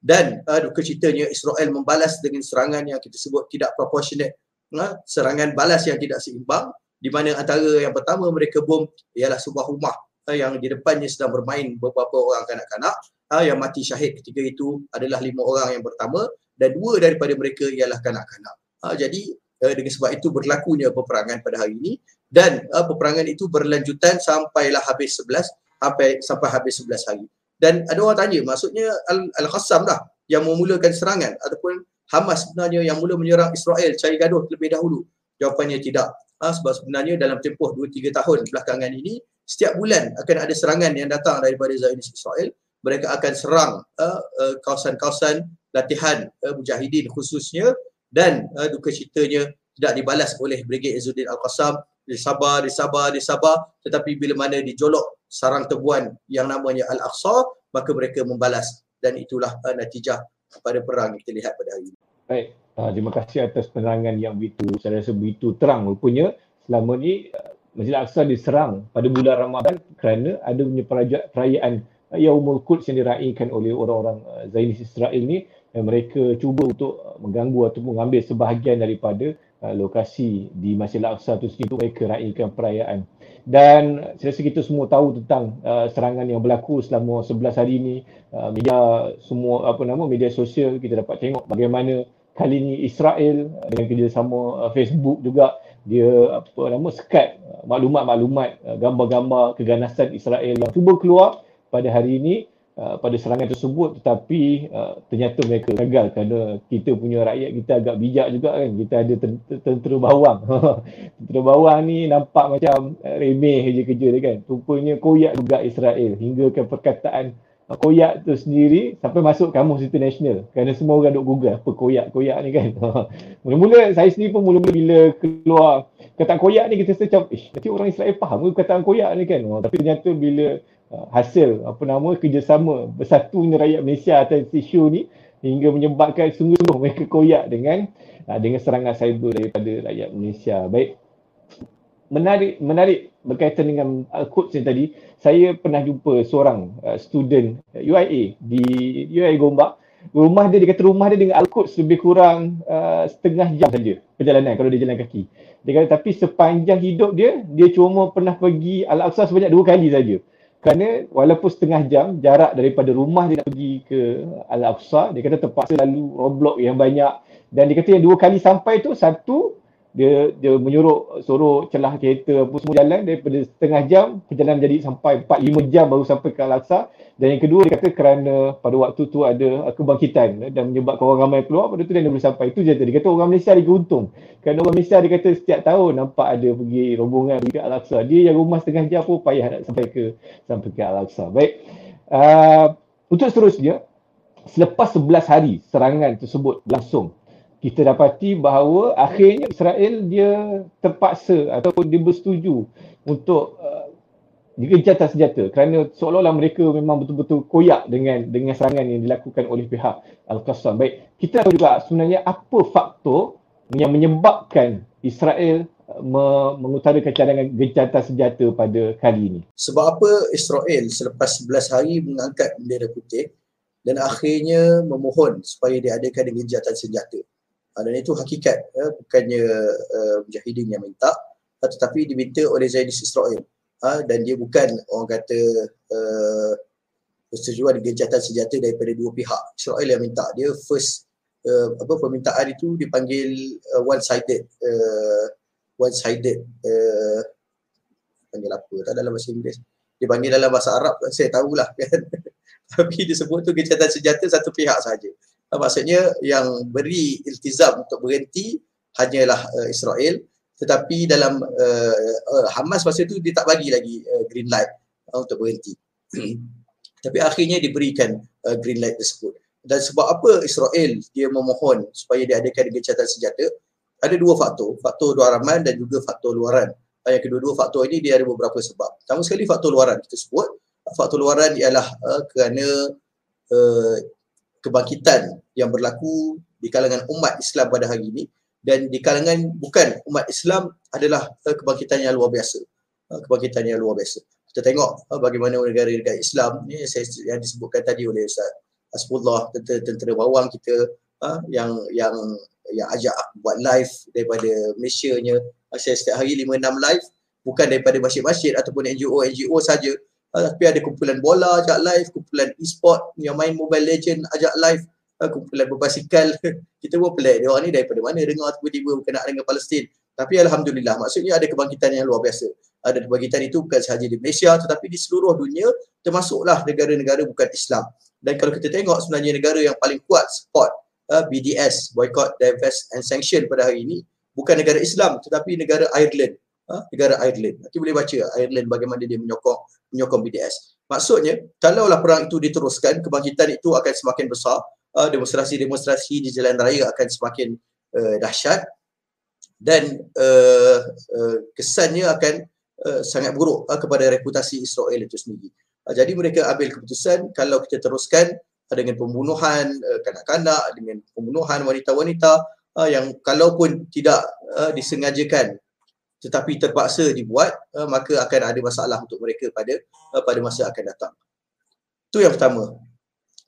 dan uh, duka Israel membalas dengan serangan yang kita sebut tidak proportionate. Uh, serangan balas yang tidak seimbang di mana antara yang pertama mereka bom ialah sebuah rumah uh, yang di depannya sedang bermain beberapa orang kanak-kanak uh, yang mati syahid. Ketika itu adalah lima orang yang pertama dan dua daripada mereka ialah kanak-kanak. Uh, jadi uh, dengan sebab itu berlakunya peperangan pada hari ini dan uh, peperangan itu berlanjutan sampailah habis 11 sampai sampai habis 11 hari. Dan ada orang tanya, maksudnya Al-Qassam dah yang memulakan serangan ataupun Hamas sebenarnya yang mula menyerang Israel cari gaduh terlebih dahulu. Jawapannya tidak. Ha, sebab sebenarnya dalam tempoh 2-3 tahun belakangan ini, setiap bulan akan ada serangan yang datang daripada Zionis Israel. Mereka akan serang uh, uh, kawasan-kawasan latihan uh, mujahidin khususnya dan uh, duka ceritanya tidak dibalas oleh Brigade Izzuddin Al-Qassam dia sabar, dia sabar, dia sabar tetapi bila mana dijolok sarang tebuan yang namanya Al-Aqsa maka mereka membalas dan itulah uh, natijah pada perang yang kita lihat pada hari ini. Baik, uh, terima kasih atas penerangan yang begitu saya rasa begitu terang rupanya selama ni uh, Masjid Al-Aqsa diserang pada bulan Ramadan kerana ada punya perayaan uh, Yaumul Quds yang diraihkan oleh orang-orang uh, Zionis Israel ni yang mereka cuba untuk mengganggu ataupun mengambil sebahagian daripada lokasi di Masjid Al-Aqsa tu sendiri mereka raikan perayaan. Dan saya rasa kita semua tahu tentang uh, serangan yang berlaku selama 11 hari ini. Uh, media semua apa nama media sosial kita dapat tengok bagaimana kali ini Israel dengan kerjasama uh, Facebook juga dia apa nama sekat uh, maklumat-maklumat uh, gambar-gambar keganasan Israel yang cuba keluar pada hari ini Uh, pada serangan tersebut tetapi uh, ternyata mereka gagal kerana kita punya rakyat kita agak bijak juga kan. Kita ada tentera bawang. Tentera bawang ni nampak macam uh, remeh je kerja dia kan. Rupanya koyak juga Israel. Hingga ke perkataan uh, koyak tu sendiri sampai masuk kamus international. Kerana semua orang duk google apa koyak-koyak ni kan. Mula-mula saya sendiri pun mula-mula bila keluar kata koyak ni kita rasa macam eh nanti orang Israel faham ke kataan koyak ni kan? Tapi ternyata bila Uh, hasil apa nama kerjasama bersatunya rakyat Malaysia atas isu ni hingga menyebabkan sungguh-sungguh mereka koyak dengan uh, dengan serangan cyber daripada rakyat Malaysia. Baik. Menarik menarik berkaitan dengan Al-Quds ni tadi, saya pernah jumpa seorang uh, student UIA di UIA Gombak. Rumah dia, kata rumah dia dengan Al-Quds lebih kurang uh, setengah jam saja perjalanan kalau dia jalan kaki. Dia kata tapi sepanjang hidup dia, dia cuma pernah pergi Al-Aqsa sebanyak dua kali saja kerana walaupun setengah jam jarak daripada rumah dia nak pergi ke Al-Aqsa dia kata terpaksa lalu roadblock yang banyak. Dan dia kata yang dua kali sampai tu satu dia dia menyuruh suruh celah kereta apa semua jalan daripada setengah jam perjalanan jadi sampai 4 5 jam baru sampai ke Al-Aqsa. Dan yang kedua dia kata kerana pada waktu tu ada kebangkitan dan menyebabkan orang ramai keluar pada tu dia boleh sampai. Itu je dia kata orang Malaysia dia untung. Kerana orang Malaysia dia kata setiap tahun nampak ada pergi rombongan pergi ke Al-Aqsa. Dia yang rumah setengah jam pun payah nak sampai ke sampai ke Al-Aqsa. Baik. Uh, untuk seterusnya selepas 11 hari serangan tersebut langsung kita dapati bahawa akhirnya Israel dia terpaksa ataupun dia bersetuju untuk uh, gencatan senjata kerana seolah-olah mereka memang betul-betul koyak dengan dengan serangan yang dilakukan oleh pihak Al-Qassam. Baik, kita tahu juga sebenarnya apa faktor yang menyebabkan Israel uh, mengutarakan cadangan gencatan senjata pada kali ini. Sebab apa Israel selepas 11 hari mengangkat bendera putih dan akhirnya memohon supaya diadakan gencatan senjata. Uh, dan itu hakikat, uh, bukannya uh, mujahidin yang minta tetapi diminta oleh Zionis Israel ha, dan dia bukan orang kata uh, persetujuan gencatan senjata daripada dua pihak. Israel yang minta. Dia first uh, apa permintaan itu dipanggil uh, one sided uh, one sided uh, panggil apa tak dalam bahasa Inggeris. Dipanggil dalam bahasa Arab saya tahulah kan. Tapi disebut tu gencatan senjata satu pihak saja. Uh, maksudnya yang beri iltizam untuk berhenti hanyalah uh, Israel tetapi dalam uh, uh, Hamas masa tu dia tak bagi lagi uh, green light uh, untuk berhenti. Tapi akhirnya diberikan uh, green light tersebut. Dan sebab apa Israel dia memohon supaya diadakan gencatan senjata? Ada dua faktor, faktor luaran dan juga faktor luaran. Uh, yang kedua-dua faktor ini dia ada beberapa sebab. Pertama sekali faktor luaran kita sebut. Faktor luaran ialah uh, kerana uh, kebangkitan yang berlaku di kalangan umat Islam pada hari ini dan di kalangan bukan umat Islam adalah uh, kebangkitan yang luar biasa. Uh, kebangkitan yang luar biasa. Kita tengok uh, bagaimana negara-negara Islam ni saya, yang disebutkan tadi oleh Ustaz Asbullah tentera-tentera bawang kita yang yang yang ajak buat live daripada Malaysia nya saya setiap hari 5 6 live bukan daripada masjid-masjid ataupun NGO NGO saja uh, tapi ada kumpulan bola ajak live kumpulan e-sport yang main Mobile Legend ajak live kumpulan berbasikal. Kita pun pelik. Dia orang ni daripada mana dengar tiba-tiba kena dengan Palestin? Tapi alhamdulillah maksudnya ada kebangkitan yang luar biasa. Ada kebangkitan itu bukan sahaja di Malaysia tetapi di seluruh dunia termasuklah negara-negara bukan Islam. Dan kalau kita tengok sebenarnya negara yang paling kuat support uh, BDS boycott divest and sanction pada hari ini bukan negara Islam tetapi negara Ireland uh, negara Ireland. Nanti boleh baca Ireland bagaimana dia menyokong menyokong BDS maksudnya kalaulah perang itu diteruskan kebangkitan itu akan semakin besar. Uh, demonstrasi-demonstrasi di jalan raya akan semakin uh, dahsyat. Dan uh, uh, kesannya akan uh, sangat buruk uh, kepada reputasi Israel itu sendiri. Uh, jadi mereka ambil keputusan kalau kita teruskan uh, dengan pembunuhan uh, kanak-kanak, dengan pembunuhan wanita-wanita uh, yang kalaupun tidak uh, disengajakan tetapi terpaksa dibuat uh, maka akan ada masalah untuk mereka pada uh, pada masa akan datang. Itu yang pertama.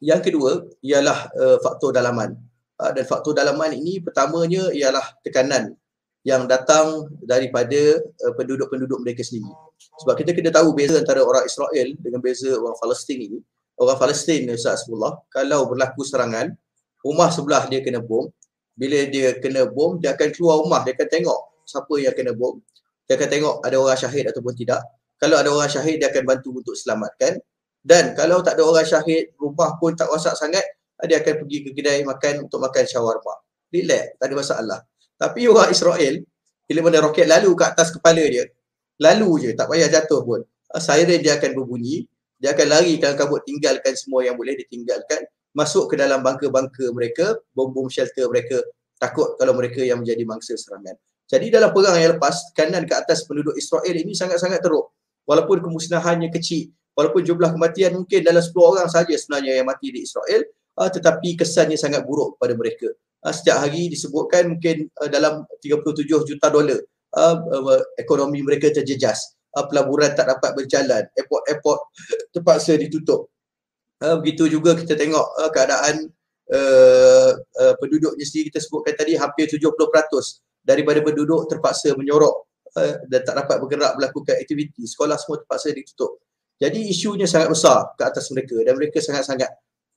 Yang kedua ialah uh, faktor dalaman. Uh, dan faktor dalaman ini pertamanya ialah tekanan yang datang daripada uh, penduduk-penduduk mereka sendiri. Sebab kita kena tahu beza antara orang Israel dengan beza orang Palestin ini. Orang Palestin, Ustaz Asbullah, kalau berlaku serangan, rumah sebelah dia kena bom. Bila dia kena bom, dia akan keluar rumah, dia akan tengok siapa yang kena bom. Dia akan tengok ada orang syahid ataupun tidak. Kalau ada orang syahid, dia akan bantu untuk selamatkan. Dan kalau tak ada orang syahid, rumah pun tak rosak sangat, dia akan pergi ke kedai makan untuk makan shawarma. Relax, tak ada masalah. Tapi orang Israel, bila mana roket lalu ke atas kepala dia, lalu je, tak payah jatuh pun. Siren dia akan berbunyi, dia akan lari dalam kabut tinggalkan semua yang boleh ditinggalkan, masuk ke dalam bangka-bangka mereka, bom-bom shelter mereka, takut kalau mereka yang menjadi mangsa serangan. Jadi dalam perang yang lepas, kanan ke atas penduduk Israel ini sangat-sangat teruk. Walaupun kemusnahannya kecil, walaupun jumlah kematian mungkin dalam 10 orang saja sebenarnya yang mati di Israel uh, tetapi kesannya sangat buruk kepada mereka. Uh, setiap hari disebutkan mungkin uh, dalam 37 juta dolar uh, uh, ekonomi mereka terjejas. Uh, pelaburan tak dapat berjalan airport-airport terpaksa ditutup. Uh, begitu juga kita tengok uh, keadaan uh, uh, penduduknya sendiri kita sebutkan tadi hampir 70% daripada penduduk terpaksa menyorok uh, dan tak dapat bergerak melakukan aktiviti sekolah semua terpaksa ditutup jadi isunya sangat besar ke atas mereka dan mereka sangat-sangat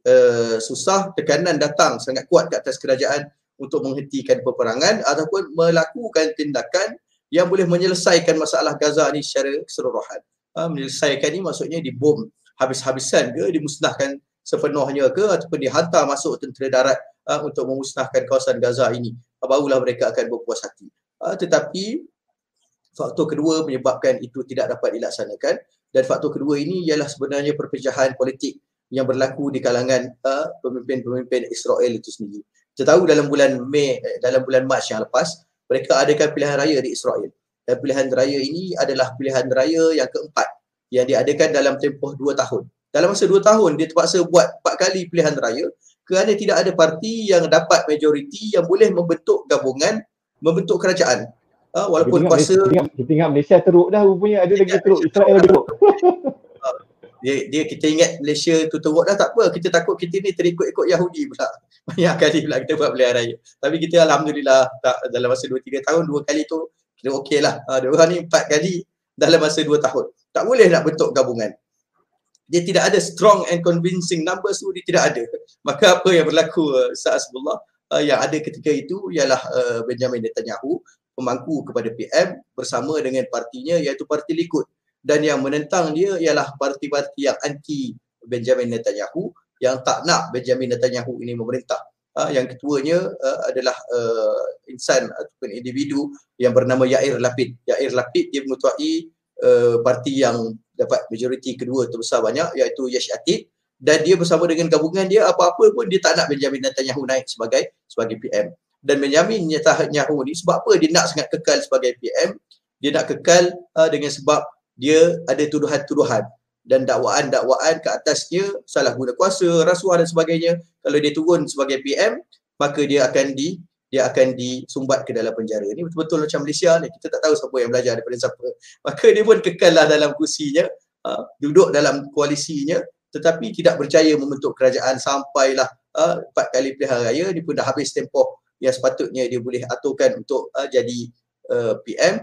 uh, susah tekanan datang sangat kuat ke atas kerajaan untuk menghentikan peperangan ataupun melakukan tindakan yang boleh menyelesaikan masalah Gaza ni secara keseluruhan. Uh, menyelesaikan ni maksudnya dibom habis-habisan ke, dimusnahkan sepenuhnya ke ataupun dihantar masuk tentera darat uh, untuk memusnahkan kawasan Gaza ini. Barulah mereka akan berpuas hati. Uh, tetapi faktor kedua menyebabkan itu tidak dapat dilaksanakan dan faktor kedua ini ialah sebenarnya perpecahan politik yang berlaku di kalangan uh, pemimpin-pemimpin Israel itu sendiri. Kita tahu dalam bulan Mei eh, dalam bulan Mac yang lepas mereka adakan pilihan raya di Israel. Dan pilihan raya ini adalah pilihan raya yang keempat yang diadakan dalam tempoh dua tahun. Dalam masa dua tahun dia terpaksa buat empat kali pilihan raya kerana tidak ada parti yang dapat majoriti yang boleh membentuk gabungan, membentuk kerajaan. Ha, walaupun kita kuasa ingat, kita ingat Malaysia teruk dah rupanya ada lagi teruk Israel lagi teruk. dia, dia kita ingat Malaysia tu teruk dah tak apa. Kita takut kita ni terikut-ikut Yahudi pula. Banyak kali pula kita buat pilihan raya. Tapi kita Alhamdulillah tak, dalam masa 2-3 tahun, dua kali tu kita okey lah. Ha, dia orang ni empat kali dalam masa dua tahun. Tak boleh nak bentuk gabungan dia tidak ada strong and convincing numbers tu dia tidak ada. Maka apa yang berlaku uh, Sa'asbullah uh, yang ada ketika itu ialah uh, Benjamin Netanyahu pemangku kepada PM bersama dengan partinya iaitu Parti Likud dan yang menentang dia ialah parti-parti yang anti Benjamin Netanyahu yang tak nak Benjamin Netanyahu ini memerintah. Uh, yang ketuanya uh, adalah uh, insan ataupun individu yang bernama Yair Lapid. Yair Lapid dia mengetuai uh, parti yang dapat majoriti kedua terbesar banyak iaitu Yesh Atid dan dia bersama dengan gabungan dia apa-apa pun dia tak nak Benjamin Netanyahu naik sebagai sebagai PM. Dan Benjamin Netanyahu ni sebab apa dia nak sangat kekal sebagai PM? Dia nak kekal uh, dengan sebab dia ada tuduhan-tuduhan dan dakwaan-dakwaan ke atasnya salah guna kuasa, rasuah dan sebagainya. Kalau dia turun sebagai PM, maka dia akan di dia akan disumbat ke dalam penjara. Ini betul-betul macam Malaysia ni. Kita tak tahu siapa yang belajar daripada siapa. Maka dia pun kekallah dalam kursinya, uh, duduk dalam koalisinya tetapi tidak berjaya membentuk kerajaan sampailah uh, empat kali pilihan raya. Dia pun dah habis tempoh yang sepatutnya dia boleh aturkan untuk uh, jadi uh, PM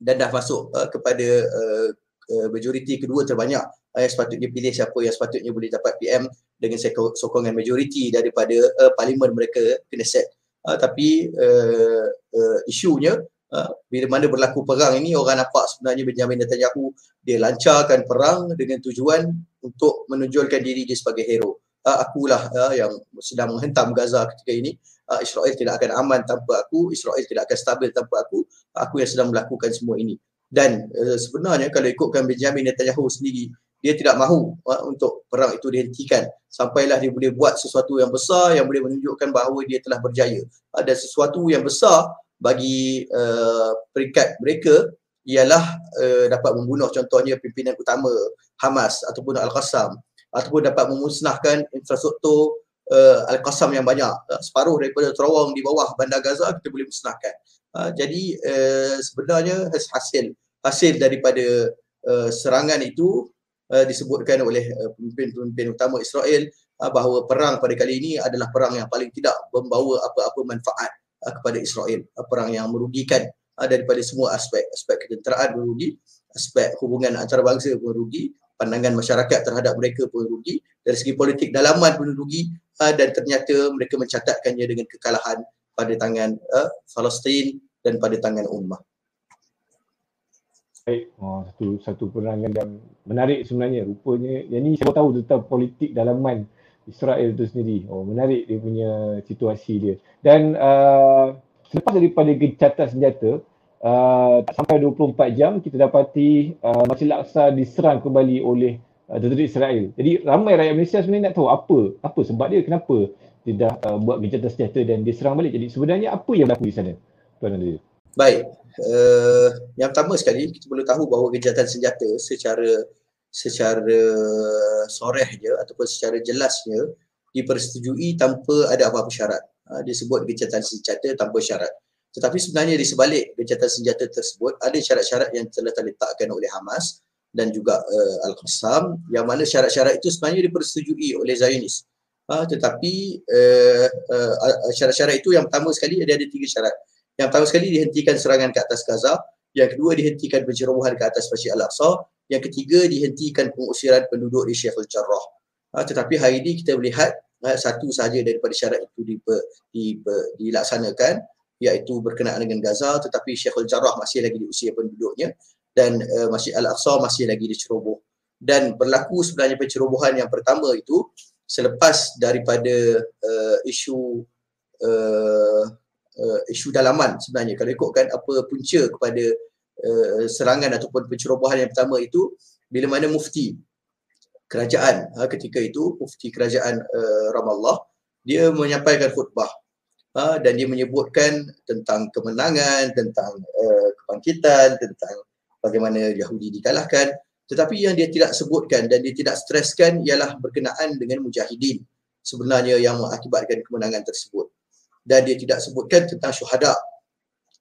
dan dah masuk uh, kepada uh, uh, majoriti kedua terbanyak uh, yang sepatutnya pilih siapa yang sepatutnya boleh dapat PM dengan sokongan majoriti daripada uh, parlimen mereka Knesset uh, tapi uh, uh, isunya uh, bila mana berlaku perang ini orang nampak sebenarnya Benjamin Netanyahu dia lancarkan perang dengan tujuan untuk menunjukkan diri dia sebagai hero. Uh, akulah uh, yang sedang menghentam Gaza ketika ini. Uh, Israel tidak akan aman tanpa aku, Israel tidak akan stabil tanpa aku. Aku yang sedang melakukan semua ini. Dan uh, sebenarnya kalau ikutkan Benjamin Netanyahu sendiri, dia tidak mahu uh, untuk perang itu dihentikan sampailah dia boleh buat sesuatu yang besar yang boleh menunjukkan bahawa dia telah berjaya. Ada sesuatu yang besar bagi uh, peringkat mereka ialah uh, dapat membunuh contohnya pimpinan utama Hamas ataupun Al-Qassam ataupun dapat memusnahkan infrastruktur uh, Al-Qassam yang banyak. Uh, separuh daripada terowong di bawah bandar Gaza kita boleh musnahkan. Uh, jadi uh, sebenarnya hasil hasil daripada uh, serangan itu uh, disebutkan oleh uh, pemimpin-pemimpin utama Israel uh, bahawa perang pada kali ini adalah perang yang paling tidak membawa apa-apa manfaat kepada Israel. Perang yang merugikan daripada semua aspek. Aspek ketenteraan merugi, aspek hubungan antarabangsa pun merugi, pandangan masyarakat terhadap mereka pun merugi, dari segi politik dalaman pun merugi uh, dan ternyata mereka mencatatkannya dengan kekalahan pada tangan Palestin dan pada tangan ummah. Baik, oh, satu satu penerangan yang menarik sebenarnya. Rupanya yang ni saya tahu tentang politik dalaman Israel itu sendiri. Oh, menarik dia punya situasi dia. Dan uh, selepas daripada gencatan senjata, uh, sampai 24 jam kita dapati uh, Masjid Al-Aqsa diserang kembali oleh uh, tentera Israel. Jadi ramai rakyat Malaysia sebenarnya nak tahu apa apa sebab dia kenapa dia dah uh, buat gencatan senjata dan diserang balik. Jadi sebenarnya apa yang berlaku di sana? Tuan Nadir. Baik, uh, yang pertama sekali kita perlu tahu bahawa gencatan senjata secara secara sorehnya ataupun secara jelasnya dipersetujui tanpa ada apa-apa syarat. Uh, disebut gencatan senjata tanpa syarat. Tetapi sebenarnya di sebalik gencatan senjata tersebut ada syarat-syarat yang telah diletakkan oleh Hamas dan juga uh, Al-Qassam yang mana syarat-syarat itu sebenarnya dipersetujui oleh Zionis. Uh, tetapi uh, uh, syarat-syarat itu yang pertama sekali ada ada tiga syarat. Yang pertama sekali dihentikan serangan ke atas Gaza. Yang kedua dihentikan pencerobohan ke atas Masjid Al-Aqsa. Yang ketiga dihentikan pengusiran penduduk di Sheikh Al-Jarrah. Ha, tetapi hari ini kita melihat ha, satu sahaja daripada syarat itu di, di, di, dilaksanakan iaitu berkenaan dengan Gaza tetapi Sheikh Al-Jarrah masih lagi diusir penduduknya dan uh, Masjid Al-Aqsa masih lagi diceroboh. Dan berlaku sebenarnya pencerobohan yang pertama itu selepas daripada uh, isu uh, uh, isu dalaman sebenarnya kalau ikutkan apa punca kepada uh, serangan ataupun pencerobohan yang pertama itu bila mana mufti kerajaan ha, ketika itu mufti kerajaan uh, Ramallah dia menyampaikan khutbah ha, dan dia menyebutkan tentang kemenangan tentang uh, kebangkitan tentang bagaimana Yahudi dikalahkan Tetapi yang dia tidak sebutkan dan dia tidak streskan ialah berkenaan dengan mujahidin sebenarnya yang mengakibatkan kemenangan tersebut. Dan dia tidak sebutkan tentang syuhada.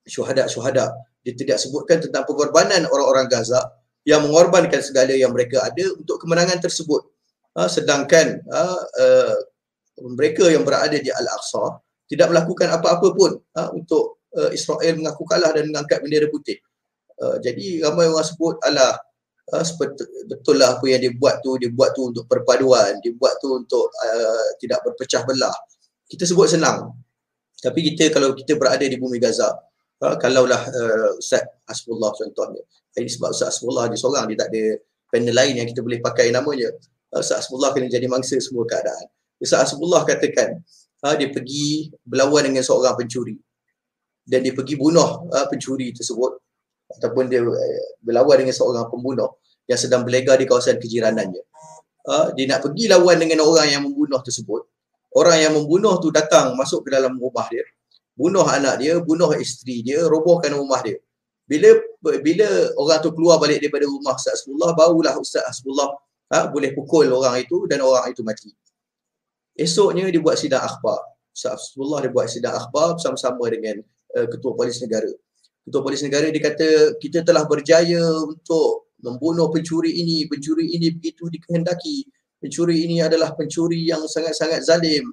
Syuhada-syuhada. Dia tidak sebutkan tentang pengorbanan orang-orang Gaza yang mengorbankan segala yang mereka ada untuk kemenangan tersebut. Ha, sedangkan ha, uh, mereka yang berada di Al-Aqsa tidak melakukan apa-apa pun ha, untuk uh, Israel mengaku kalah dan mengangkat bendera putih. Uh, jadi ramai orang sebut alah uh, betul lah apa yang dia buat tu dia buat tu untuk perpaduan dia buat tu untuk uh, tidak berpecah belah kita sebut senang tapi kita kalau kita berada di bumi Gaza uh, kalaulah uh, Ustaz Hasbullah contohnya. Ini sebab Ustaz Hasbullah dia seorang dia tak ada panel lain yang kita boleh pakai namanya. Uh, Ustaz Hasbullah kena jadi mangsa semua keadaan. Ustaz Hasbullah katakan uh, dia pergi berlawan dengan seorang pencuri. Dan dia pergi bunuh uh, pencuri tersebut. Ataupun dia eh, berlawan dengan seorang pembunuh yang sedang berlega di kawasan kejiranannya. Uh, dia nak pergi lawan dengan orang yang membunuh tersebut. Orang yang membunuh tu datang masuk ke dalam rumah dia. Bunuh anak dia, bunuh isteri dia, robohkan rumah dia. Bila bila orang tu keluar balik daripada rumah Ustaz Hasbullah, barulah Ustaz Hasbullah ha, boleh pukul orang itu dan orang itu mati. Esoknya dia buat sidang akhbar. Ustaz Hasbullah dia buat sidang akhbar bersama-sama dengan uh, Ketua Polis Negara. Ketua Polis Negara dia kata kita telah berjaya untuk membunuh pencuri ini, pencuri ini begitu dikehendaki. Pencuri ini adalah pencuri yang sangat-sangat zalim.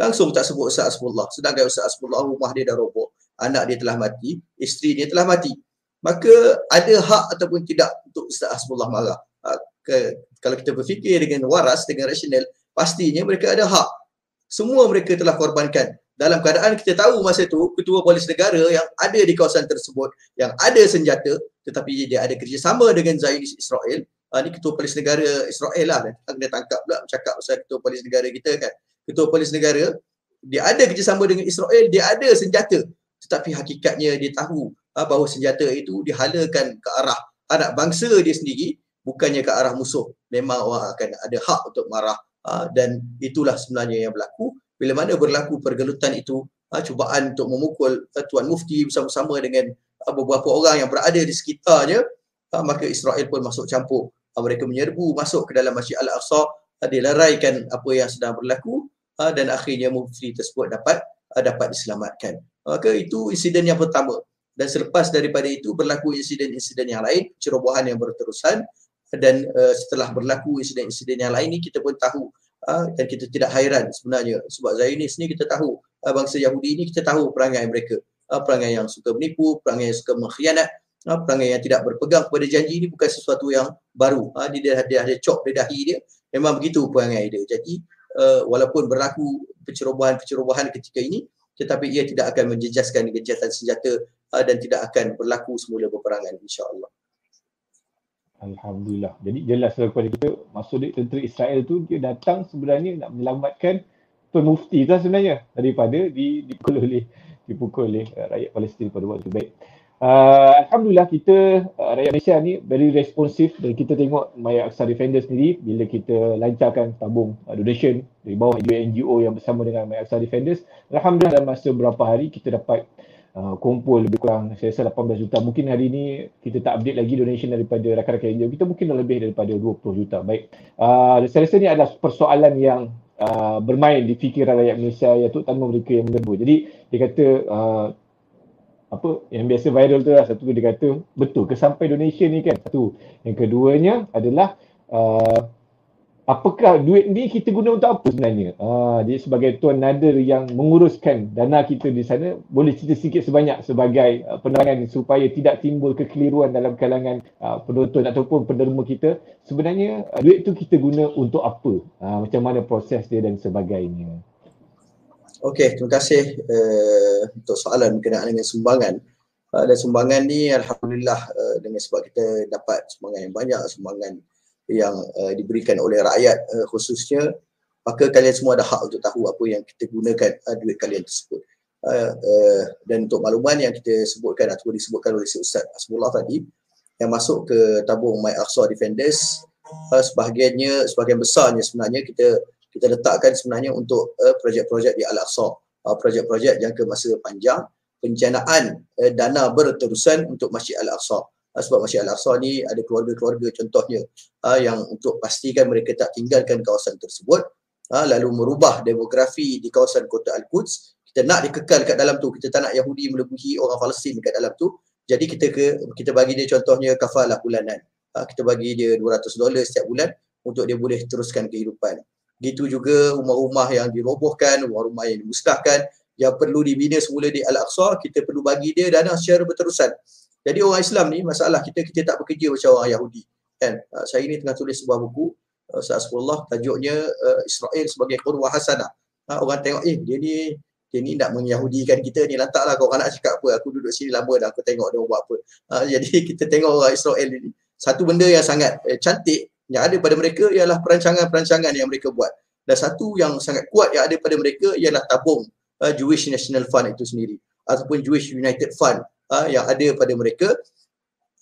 Langsung tak sebut Ustaz Asbullah. Sedangkan Ustaz Asbullah rumah dia dah roboh. Anak dia telah mati, isteri dia telah mati. Maka ada hak ataupun tidak untuk Ustaz Asbullah marah. Ha, ke, kalau kita berfikir dengan waras, dengan rasional, pastinya mereka ada hak. Semua mereka telah korbankan dalam keadaan kita tahu masa tu ketua polis negara yang ada di kawasan tersebut yang ada senjata tetapi dia ada kerjasama dengan Zionis Israel uh, ni ketua polis negara Israel lah dia tangkap pula cakap pasal ketua polis negara kita kan. Ketua polis negara dia ada kerjasama dengan Israel dia ada senjata. Tetapi hakikatnya dia tahu uh, bahawa senjata itu dihalakan ke arah anak bangsa dia sendiri bukannya ke arah musuh. Memang orang akan ada hak untuk marah uh, dan itulah sebenarnya yang berlaku. Bila mana berlaku pergelutan itu uh, cubaan untuk memukul uh, Tuan Mufti bersama-sama dengan uh, beberapa orang yang berada di sekitarnya uh, maka Israel pun masuk campur uh, mereka menyerbu masuk ke dalam Masjid Al-Aqsa uh, dilaraikan apa yang sedang berlaku uh, dan akhirnya Mufti tersebut dapat dapat diselamatkan. Maka itu insiden yang pertama. Dan selepas daripada itu berlaku insiden-insiden yang lain cerobohan yang berterusan dan uh, setelah berlaku insiden-insiden yang lain ni kita pun tahu dan kita tidak hairan sebenarnya. Sebab Zionis ni kita tahu bangsa Yahudi ni kita tahu perangai mereka. Perangai yang suka menipu perangai yang suka mengkhianat uh, perangai yang tidak berpegang kepada janji ini bukan sesuatu yang baru. Uh, dia, dia ada cok di dahi dia. Memang begitu perangai dia. Jadi uh, walaupun berlaku pencerobohan-pencerobohan ketika ini tetapi ia tidak akan menjejaskan kejahatan senjata uh, dan tidak akan berlaku semula peperangan insya-Allah. Alhamdulillah. Jadi jelas kepada kita maksud dia tentera Israel tu dia datang sebenarnya nak menyelamatkan Tuan Mufti tu sebenarnya daripada di, dipukul oleh dipukul oleh uh, rakyat Palestin pada waktu baik. Uh, Alhamdulillah kita uh, rakyat Malaysia ni very responsif dan kita tengok My Aqsa Defender sendiri bila kita lancarkan tabung uh, donation dari bawah NGO yang bersama dengan My Aqsa Defenders. Alhamdulillah dalam masa beberapa hari kita dapat uh, kumpul lebih kurang saya rasa 18 juta. Mungkin hari ini kita tak update lagi donation daripada rakan-rakan NGO. Kita mungkin lebih daripada 20 juta. Baik. Uh, saya rasa ini adalah persoalan yang uh, bermain di fikiran rakyat Malaysia yang terutama mereka yang mengebu. Jadi dia kata uh, apa yang biasa viral tu lah satu dia kata betul ke sampai donation ni kan satu yang keduanya adalah uh, apakah duit ni kita guna untuk apa sebenarnya? Ha, jadi sebagai Tuan Nadir yang menguruskan dana kita di sana, boleh cerita sikit sebanyak sebagai uh, penerangan supaya tidak timbul kekeliruan dalam kalangan uh, penonton ataupun penderma kita. Sebenarnya uh, duit tu kita guna untuk apa? Ha, macam mana proses dia dan sebagainya. Okey, terima kasih uh, untuk soalan berkenaan dengan sumbangan. Uh, dan sumbangan ni Alhamdulillah uh, dengan sebab kita dapat sumbangan yang banyak, sumbangan yang uh, diberikan oleh rakyat uh, khususnya maka kalian semua ada hak untuk tahu apa yang kita gunakan uh, duit kalian tersebut uh, uh, dan untuk makluman yang kita sebutkan atau disebutkan oleh si Ustaz Asmullah tadi yang masuk ke tabung My Aqsa Defenders uh, sebahagiannya sebahagian besarnya sebenarnya kita kita letakkan sebenarnya untuk uh, projek-projek di Al-Aqsa. Uh, projek-projek jangka masa panjang penjanaan uh, dana berterusan untuk Masjid Al-Aqsa. Uh, sebab Masjid Al-Aqsa ni ada keluarga-keluarga contohnya uh, yang untuk pastikan mereka tak tinggalkan kawasan tersebut. Uh, lalu merubah demografi di kawasan kota Al-Quds. Kita nak dikekal kat dalam tu. Kita tak nak Yahudi melebihi orang Palestin dekat dalam tu. Jadi kita ke kita bagi dia contohnya kafalah bulanan. Uh, kita bagi dia 200 dolar setiap bulan untuk dia boleh teruskan kehidupan gitu juga rumah-rumah yang dirobohkan rumah-rumah yang dimusnahkan yang perlu dibina semula di Al-Aqsa kita perlu bagi dia dana secara berterusan. Jadi orang Islam ni masalah kita kita tak bekerja macam orang Yahudi. Kan? Uh, saya ni tengah tulis sebuah buku uh, Sa'asfullah tajuknya uh, Israel sebagai qurwa hasanah. Uh, orang tengok eh dia ni dia ni nak mengyahudikan kita ni lantaklah kau. Orang nak cakap apa? Aku duduk sini lama dah aku tengok dia buat apa. Uh, jadi kita tengok orang Israel ni. Satu benda yang sangat eh, cantik yang ada pada mereka ialah perancangan-perancangan yang mereka buat. Dan satu yang sangat kuat yang ada pada mereka ialah tabung uh, Jewish National Fund itu sendiri ataupun Jewish United Fund uh, yang ada pada mereka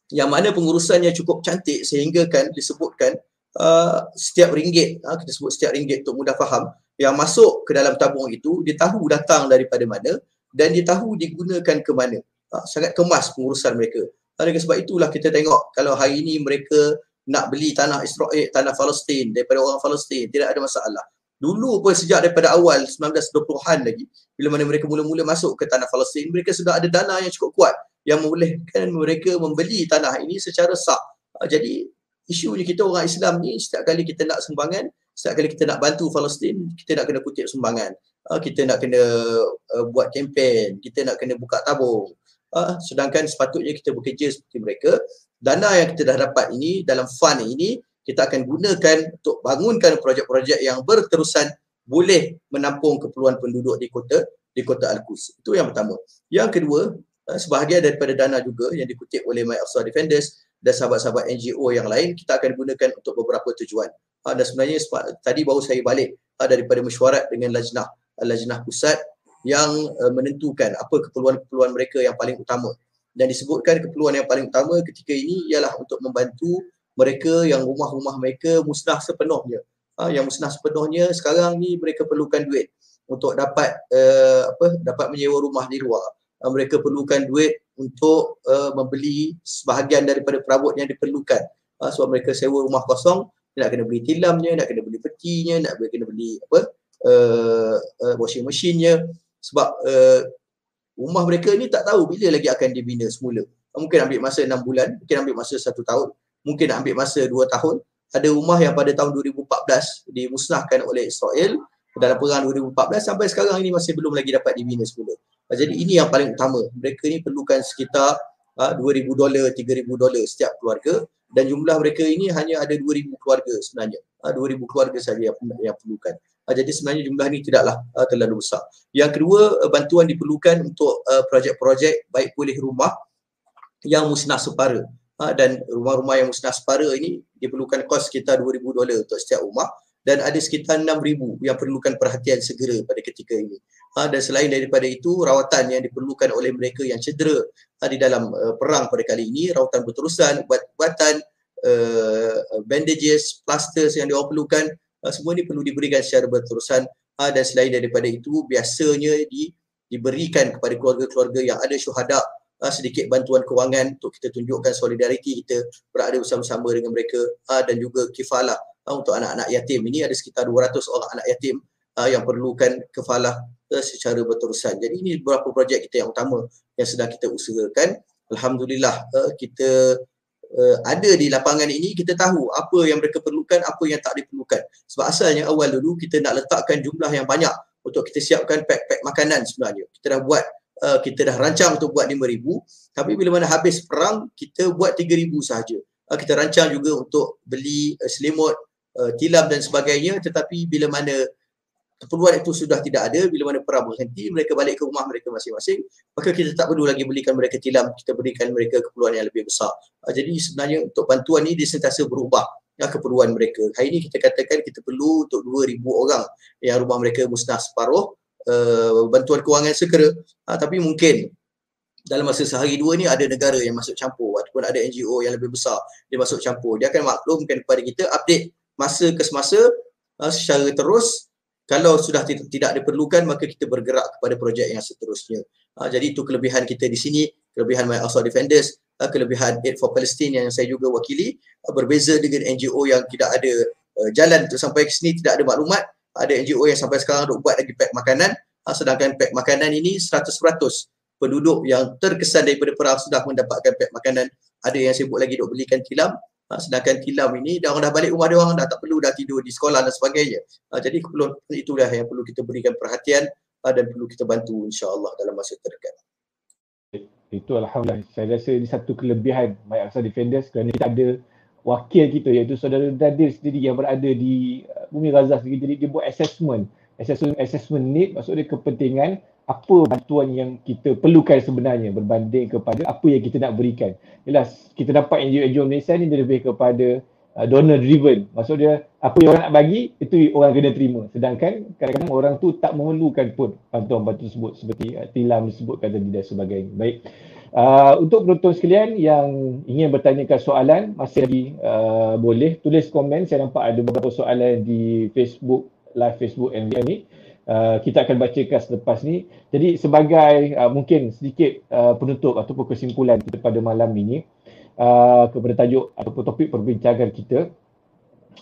yang mana pengurusannya cukup cantik sehingga kan disebutkan uh, setiap ringgit uh, kita sebut setiap ringgit untuk mudah faham yang masuk ke dalam tabung itu dia tahu datang daripada mana dan dia tahu digunakan ke mana. Uh, sangat kemas pengurusan mereka. Oleh sebab itulah kita tengok kalau hari ini mereka nak beli tanah Israel, tanah Palestin daripada orang Palestin, tidak ada masalah. Dulu pun sejak daripada awal 1920-an lagi, bila mana mereka mula-mula masuk ke tanah Palestin, mereka sudah ada dana yang cukup kuat yang membolehkan mereka membeli tanah ini secara sah. Ah, jadi isunya kita orang Islam ni setiap kali kita nak sumbangan, setiap kali kita nak bantu Palestin, kita nak kena kutip sumbangan. Ah, kita nak kena uh, buat kempen, kita nak kena buka tabung. Uh, sedangkan sepatutnya kita bekerja seperti mereka. Dana yang kita dah dapat ini dalam fund ini kita akan gunakan untuk bangunkan projek-projek yang berterusan boleh menampung keperluan penduduk di kota di kota Al-Quds. Itu yang pertama. Yang kedua, uh, sebahagian daripada dana juga yang dikutip oleh My Aqsa Defenders dan sahabat-sahabat NGO yang lain kita akan gunakan untuk beberapa tujuan. Uh, dan sebenarnya tadi baru saya balik daripada mesyuarat dengan lajnah lajnah pusat yang uh, menentukan apa keperluan-keperluan mereka yang paling utama dan disebutkan keperluan yang paling utama ketika ini ialah untuk membantu mereka yang rumah-rumah mereka musnah sepenuhnya. Ha, yang musnah sepenuhnya sekarang ni mereka perlukan duit untuk dapat uh, apa dapat menyewa rumah di luar. Uh, mereka perlukan duit untuk uh, membeli sebahagian daripada perabot yang diperlukan. Uh, sebab mereka sewa rumah kosong nak kena beli tilamnya nak kena beli petinya nak kena beli apa uh, uh, washing machine-nya. Sebab uh, rumah mereka ni tak tahu bila lagi akan dibina semula. Mungkin ambil masa 6 bulan, mungkin ambil masa 1 tahun, mungkin ambil masa 2 tahun. Ada rumah yang pada tahun 2014 dimusnahkan oleh Israel dalam perang 2014 sampai sekarang ini masih belum lagi dapat dibina semula. Jadi ini yang paling utama. Mereka ni perlukan sekitar uh, 2000 dolar, 3000 dolar setiap keluarga dan jumlah mereka ini hanya ada 2000 keluarga sebenarnya. Uh, 2000 keluarga saja yang, yang perlukan. Uh, jadi sebenarnya jumlah ini tidaklah uh, terlalu besar. Yang kedua, uh, bantuan diperlukan untuk uh, projek-projek baik pulih rumah yang musnah separa. Uh, dan rumah-rumah yang musnah separa ini diperlukan kos sekitar 2000 dolar untuk setiap rumah dan ada sekitar 6000 yang perlukan perhatian segera pada ketika ini. Uh, dan selain daripada itu, rawatan yang diperlukan oleh mereka yang cedera uh, di dalam uh, perang pada kali ini, rawatan berterusan, ubat-ubatan, uh, bandages, plasters yang diorang perlukan uh, semua ini perlu diberikan secara berterusan uh, dan selain daripada itu biasanya di, diberikan kepada keluarga-keluarga yang ada syuhada uh, sedikit bantuan kewangan untuk kita tunjukkan solidariti kita berada bersama-sama dengan mereka uh, dan juga kifalah uh, untuk anak-anak yatim ini ada sekitar 200 orang anak yatim uh, yang perlukan kefalah uh, secara berterusan. Jadi ini beberapa projek kita yang utama yang sedang kita usahakan. Alhamdulillah uh, kita uh, ada di lapangan ini kita tahu apa yang mereka perlukan apa yang tak diperlukan. Sebab asalnya awal dulu kita nak letakkan jumlah yang banyak untuk kita siapkan pack-pack makanan sebenarnya. Kita dah buat uh, kita dah rancang untuk buat 5000 tapi bila mana habis perang kita buat 3000 sahaja. Uh, kita rancang juga untuk beli uh, selimut uh, tilam dan sebagainya tetapi bila mana keperluan itu sudah tidak ada bila mana perang berhenti mereka balik ke rumah mereka masing-masing maka kita tak perlu lagi belikan mereka tilam kita berikan mereka keperluan yang lebih besar. Uh, jadi sebenarnya untuk bantuan ini dia sentiasa berubah ya, keperluan mereka. Hari ini kita katakan kita perlu untuk 2000 orang yang rumah mereka musnah separuh uh, bantuan kewangan segera uh, tapi mungkin dalam masa sehari dua ni ada negara yang masuk campur ataupun ada NGO yang lebih besar dia masuk campur. Dia akan maklumkan kepada kita update masa ke semasa uh, secara terus Kalau sudah tidak, diperlukan maka kita bergerak kepada projek yang seterusnya. Uh, jadi itu kelebihan kita di sini, kelebihan My Aqsa Defenders, uh, kelebihan Aid for Palestine yang saya juga wakili uh, berbeza dengan NGO yang tidak ada uh, jalan untuk sampai ke sini tidak ada maklumat. Ada NGO yang sampai sekarang duk buat lagi pack makanan uh, sedangkan pack makanan ini 100% penduduk yang terkesan daripada perang sudah mendapatkan pack makanan. Ada yang sibuk lagi duk belikan tilam Ha, sedangkan tilam ini dah orang dah balik rumah dia orang dah tak perlu dah tidur di sekolah dan sebagainya. Ha, jadi perlu itulah yang perlu kita berikan perhatian ha, dan perlu kita bantu insya-Allah dalam masa terdekat. Itu alhamdulillah. Saya rasa ini satu kelebihan My Aqsa Defenders kerana kita ada wakil kita iaitu saudara Dadir sendiri yang berada di uh, bumi Gaza sendiri jadi dia buat assessment assessment assessment need maksudnya kepentingan apa bantuan yang kita perlukan sebenarnya berbanding kepada apa yang kita nak berikan. Jelas kita dapat NGO-NGO Malaysia ni lebih kepada uh, donor driven. Maksud dia apa yang orang nak bagi itu orang kena terima. Sedangkan kadang-kadang orang tu tak memerlukan pun bantuan-bantuan tersebut seperti uh, tilam disebutkan tadi dan sebagainya. Baik. Uh, untuk penonton sekalian yang ingin bertanyakan soalan masih lagi uh, boleh tulis komen saya nampak ada beberapa soalan di Facebook live Facebook NVM ni Uh, kita akan bacakan selepas ni. Jadi sebagai uh, mungkin sedikit uh, penutup ataupun kesimpulan kita pada malam ini uh, kepada tajuk ataupun topik perbincangan kita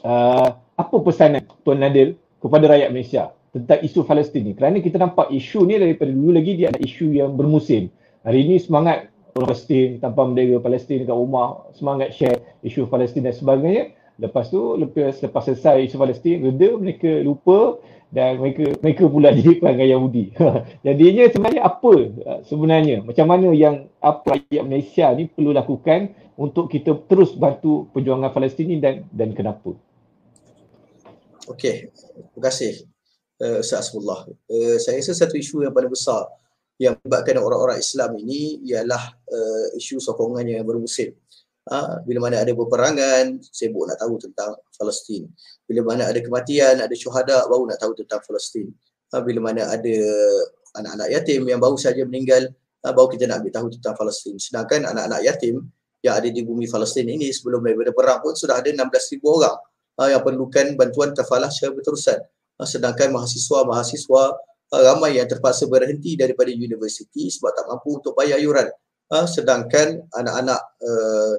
uh, apa pesanan Tuan Nadil kepada rakyat Malaysia tentang isu Palestin ni kerana kita nampak isu ni daripada dulu lagi dia ada isu yang bermusim. Hari ini semangat orang Palestin tanpa bendera Palestin dekat rumah semangat share isu Palestin dan sebagainya. Lepas tu lepas lepas selesai isu Palestin reda mereka lupa dan mereka mereka pula jadi pelanggan Yahudi. Jadinya sebenarnya apa uh, sebenarnya macam mana yang apa rakyat Malaysia ni perlu lakukan untuk kita terus bantu perjuangan Palestin ni dan dan kenapa? Okey, terima kasih uh, Ustaz Asmullah. Uh, saya rasa satu isu yang paling besar yang melibatkan orang-orang Islam ini ialah uh, isu sokongannya yang bermusim. Ha, bila mana ada peperangan, sibuk nak tahu tentang Palestin. Bila mana ada kematian, ada syuhada, baru nak tahu tentang Palestin. Ha, bila mana ada anak-anak yatim yang baru saja meninggal, ha, baru kita nak ambil tahu tentang Palestin. Sedangkan anak-anak yatim yang ada di bumi Palestin ini sebelum daripada perang pun sudah ada 16,000 orang ha, yang perlukan bantuan kafalah secara berterusan. Ha, sedangkan mahasiswa-mahasiswa ha, ramai yang terpaksa berhenti daripada universiti sebab tak mampu untuk bayar yuran. Ha, sedangkan anak-anak uh,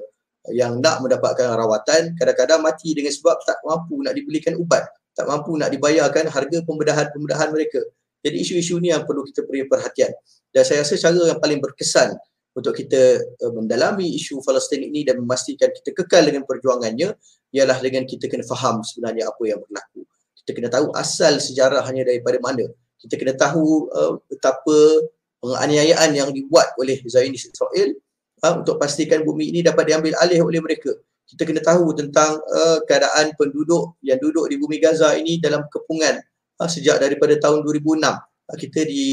yang nak mendapatkan rawatan kadang-kadang mati dengan sebab tak mampu nak dibelikan ubat, tak mampu nak dibayarkan harga pembedahan-pembedahan mereka. Jadi isu-isu ni yang perlu kita beri perhatian. Dan saya rasa cara yang paling berkesan untuk kita uh, mendalami isu Palestin ini dan memastikan kita kekal dengan perjuangannya ialah dengan kita kena faham sebenarnya apa yang berlaku. Kita kena tahu asal sejarahnya daripada mana. Kita kena tahu uh, betapa penganiayaan yang dibuat oleh Zionis Israel uh, untuk pastikan bumi ini dapat diambil alih oleh mereka. Kita kena tahu tentang uh, keadaan penduduk yang duduk di bumi Gaza ini dalam kepungan uh, sejak daripada tahun 2006. Uh, kita di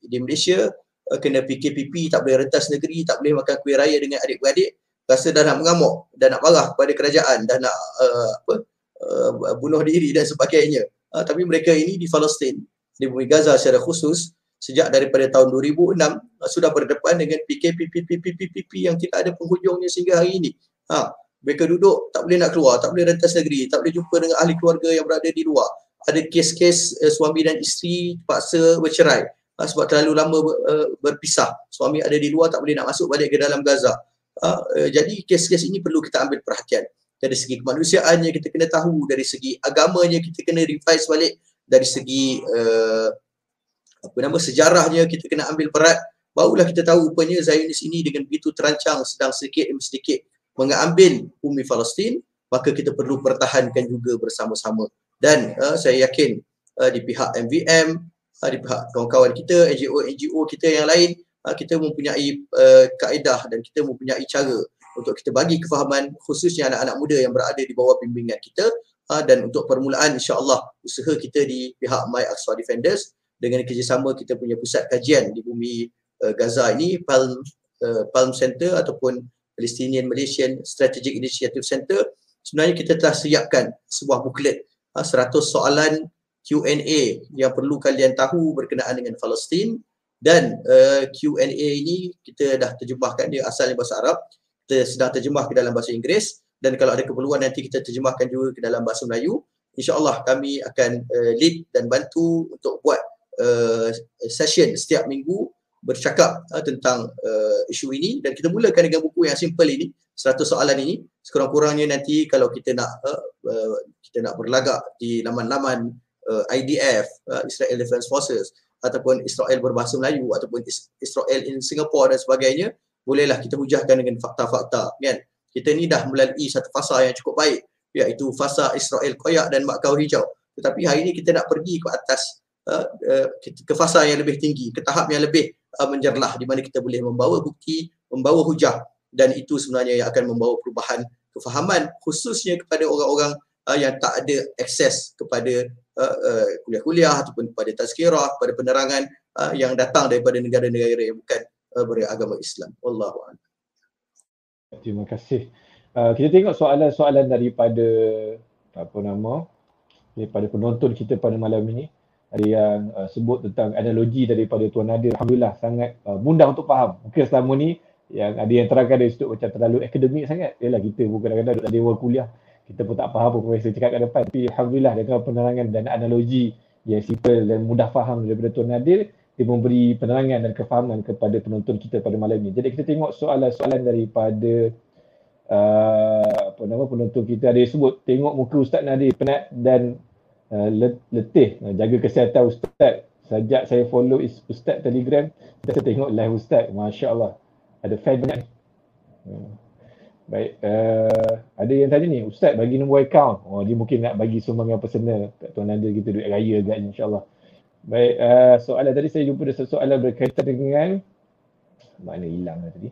di Malaysia uh, kena PKPP, tak boleh rentas negeri, tak boleh makan kuih raya dengan adik-beradik. Rasa dah nak mengamuk, dah nak marah kepada kerajaan, dah nak uh, apa, uh, bunuh diri dan sebagainya. Uh, tapi mereka ini di Palestin, di bumi Gaza secara khusus, sejak daripada tahun 2006 uh, sudah berdepan dengan PKPPPPPP yang tidak ada penghujungnya sehingga hari ini. Ha, mereka duduk tak boleh nak keluar, tak boleh rentas negeri, tak boleh jumpa dengan ahli keluarga yang berada di luar. Ada kes-kes uh, suami dan isteri terpaksa bercerai uh, sebab terlalu lama uh, berpisah. Suami ada di luar tak boleh nak masuk balik ke dalam Gaza. Uh, uh, jadi kes-kes ini perlu kita ambil perhatian. Dari segi kemanusiaannya kita kena tahu, dari segi agamanya kita kena revise balik, dari segi uh, apa nama sejarahnya kita kena ambil berat. Barulah kita tahu rupanya Zionis ini dengan begitu terancang sedang sedikit demi sedikit mengambil bumi Palestin maka kita perlu pertahankan juga bersama-sama. Dan uh, saya yakin uh, di pihak MVM uh, di pihak kawan-kawan kita NGO-NGO kita yang lain uh, kita mempunyai uh, kaedah dan kita mempunyai cara untuk kita bagi kefahaman khususnya anak-anak muda yang berada di bawah bimbingan kita uh, dan untuk permulaan insya-Allah usaha kita di pihak My Aqsa Defenders dengan kerjasama kita punya pusat kajian di bumi uh, Gaza ini Palm uh, Palm Center ataupun Palestinian Malaysian Strategic Initiative Center sebenarnya kita telah siapkan sebuah buklet uh, 100 soalan Q&A yang perlu kalian tahu berkenaan dengan Palestin. Dan uh, Q&A ini kita dah terjemahkan dia asalnya bahasa Arab. Kita sedang terjemah ke dalam bahasa Inggeris. Dan kalau ada keperluan nanti kita terjemahkan juga ke dalam bahasa Melayu. InsyaAllah kami akan uh, lead dan bantu untuk buat uh, session setiap minggu bercakap uh, tentang uh, isu ini. Dan kita mulakan dengan buku yang simple ini 100 soalan ini. Sekurang-kurangnya nanti kalau kita nak uh, uh, kita nak berlagak di laman-laman uh, IDF uh, Israel Defense Forces ataupun Israel berbahasa Melayu ataupun Israel in Singapore dan sebagainya bolehlah kita hujahkan dengan fakta-fakta kan? Kita ni dah melalui satu fasa yang cukup baik iaitu fasa Israel koyak dan makau hijau. Tetapi hari ini kita nak pergi ke atas uh, uh, ke fasa yang lebih tinggi ke tahap yang lebih uh, menjerlah di mana kita boleh membawa bukti membawa hujah dan itu sebenarnya yang akan membawa perubahan kefahaman khususnya kepada orang-orang yang tak ada akses kepada kuliah-kuliah ataupun kepada tazkirah, kepada penerangan yang datang daripada negara-negara yang bukan beragama Islam. Wallahu a'lam. Terima kasih. Kita tengok soalan-soalan daripada apa nama daripada penonton kita pada malam ini ada yang uh, sebut tentang analogi daripada Tuan Nadir. Alhamdulillah sangat uh, mudah untuk faham. Mungkin selama ni yang ada yang terangkan dari sudut macam terlalu akademik sangat. Yalah kita pun kadang-kadang duduk dewan kuliah kita pun tak faham apa profesor cakap kat depan. Tapi Alhamdulillah dengan penerangan dan analogi yang simple dan mudah faham daripada Tuan Nadir dia memberi penerangan dan kefahaman kepada penonton kita pada malam ini jadi kita tengok soalan-soalan daripada uh, apa nama penonton kita. Ada sebut tengok muka Ustaz Nadir penat dan uh, letih. Uh, jaga kesihatan Ustaz. Sejak saya follow Ustaz Telegram kita tengok live Ustaz. Masya Allah ada fan banyak uh, baik uh, ada yang tanya ni Ustaz bagi nombor account. Oh, dia mungkin nak bagi sumbangan personal. Kat Tuan Nadir kita duit raya agaknya insyaAllah. Baik uh, soalan tadi saya jumpa ada soalan berkaitan dengan mana hilang tadi.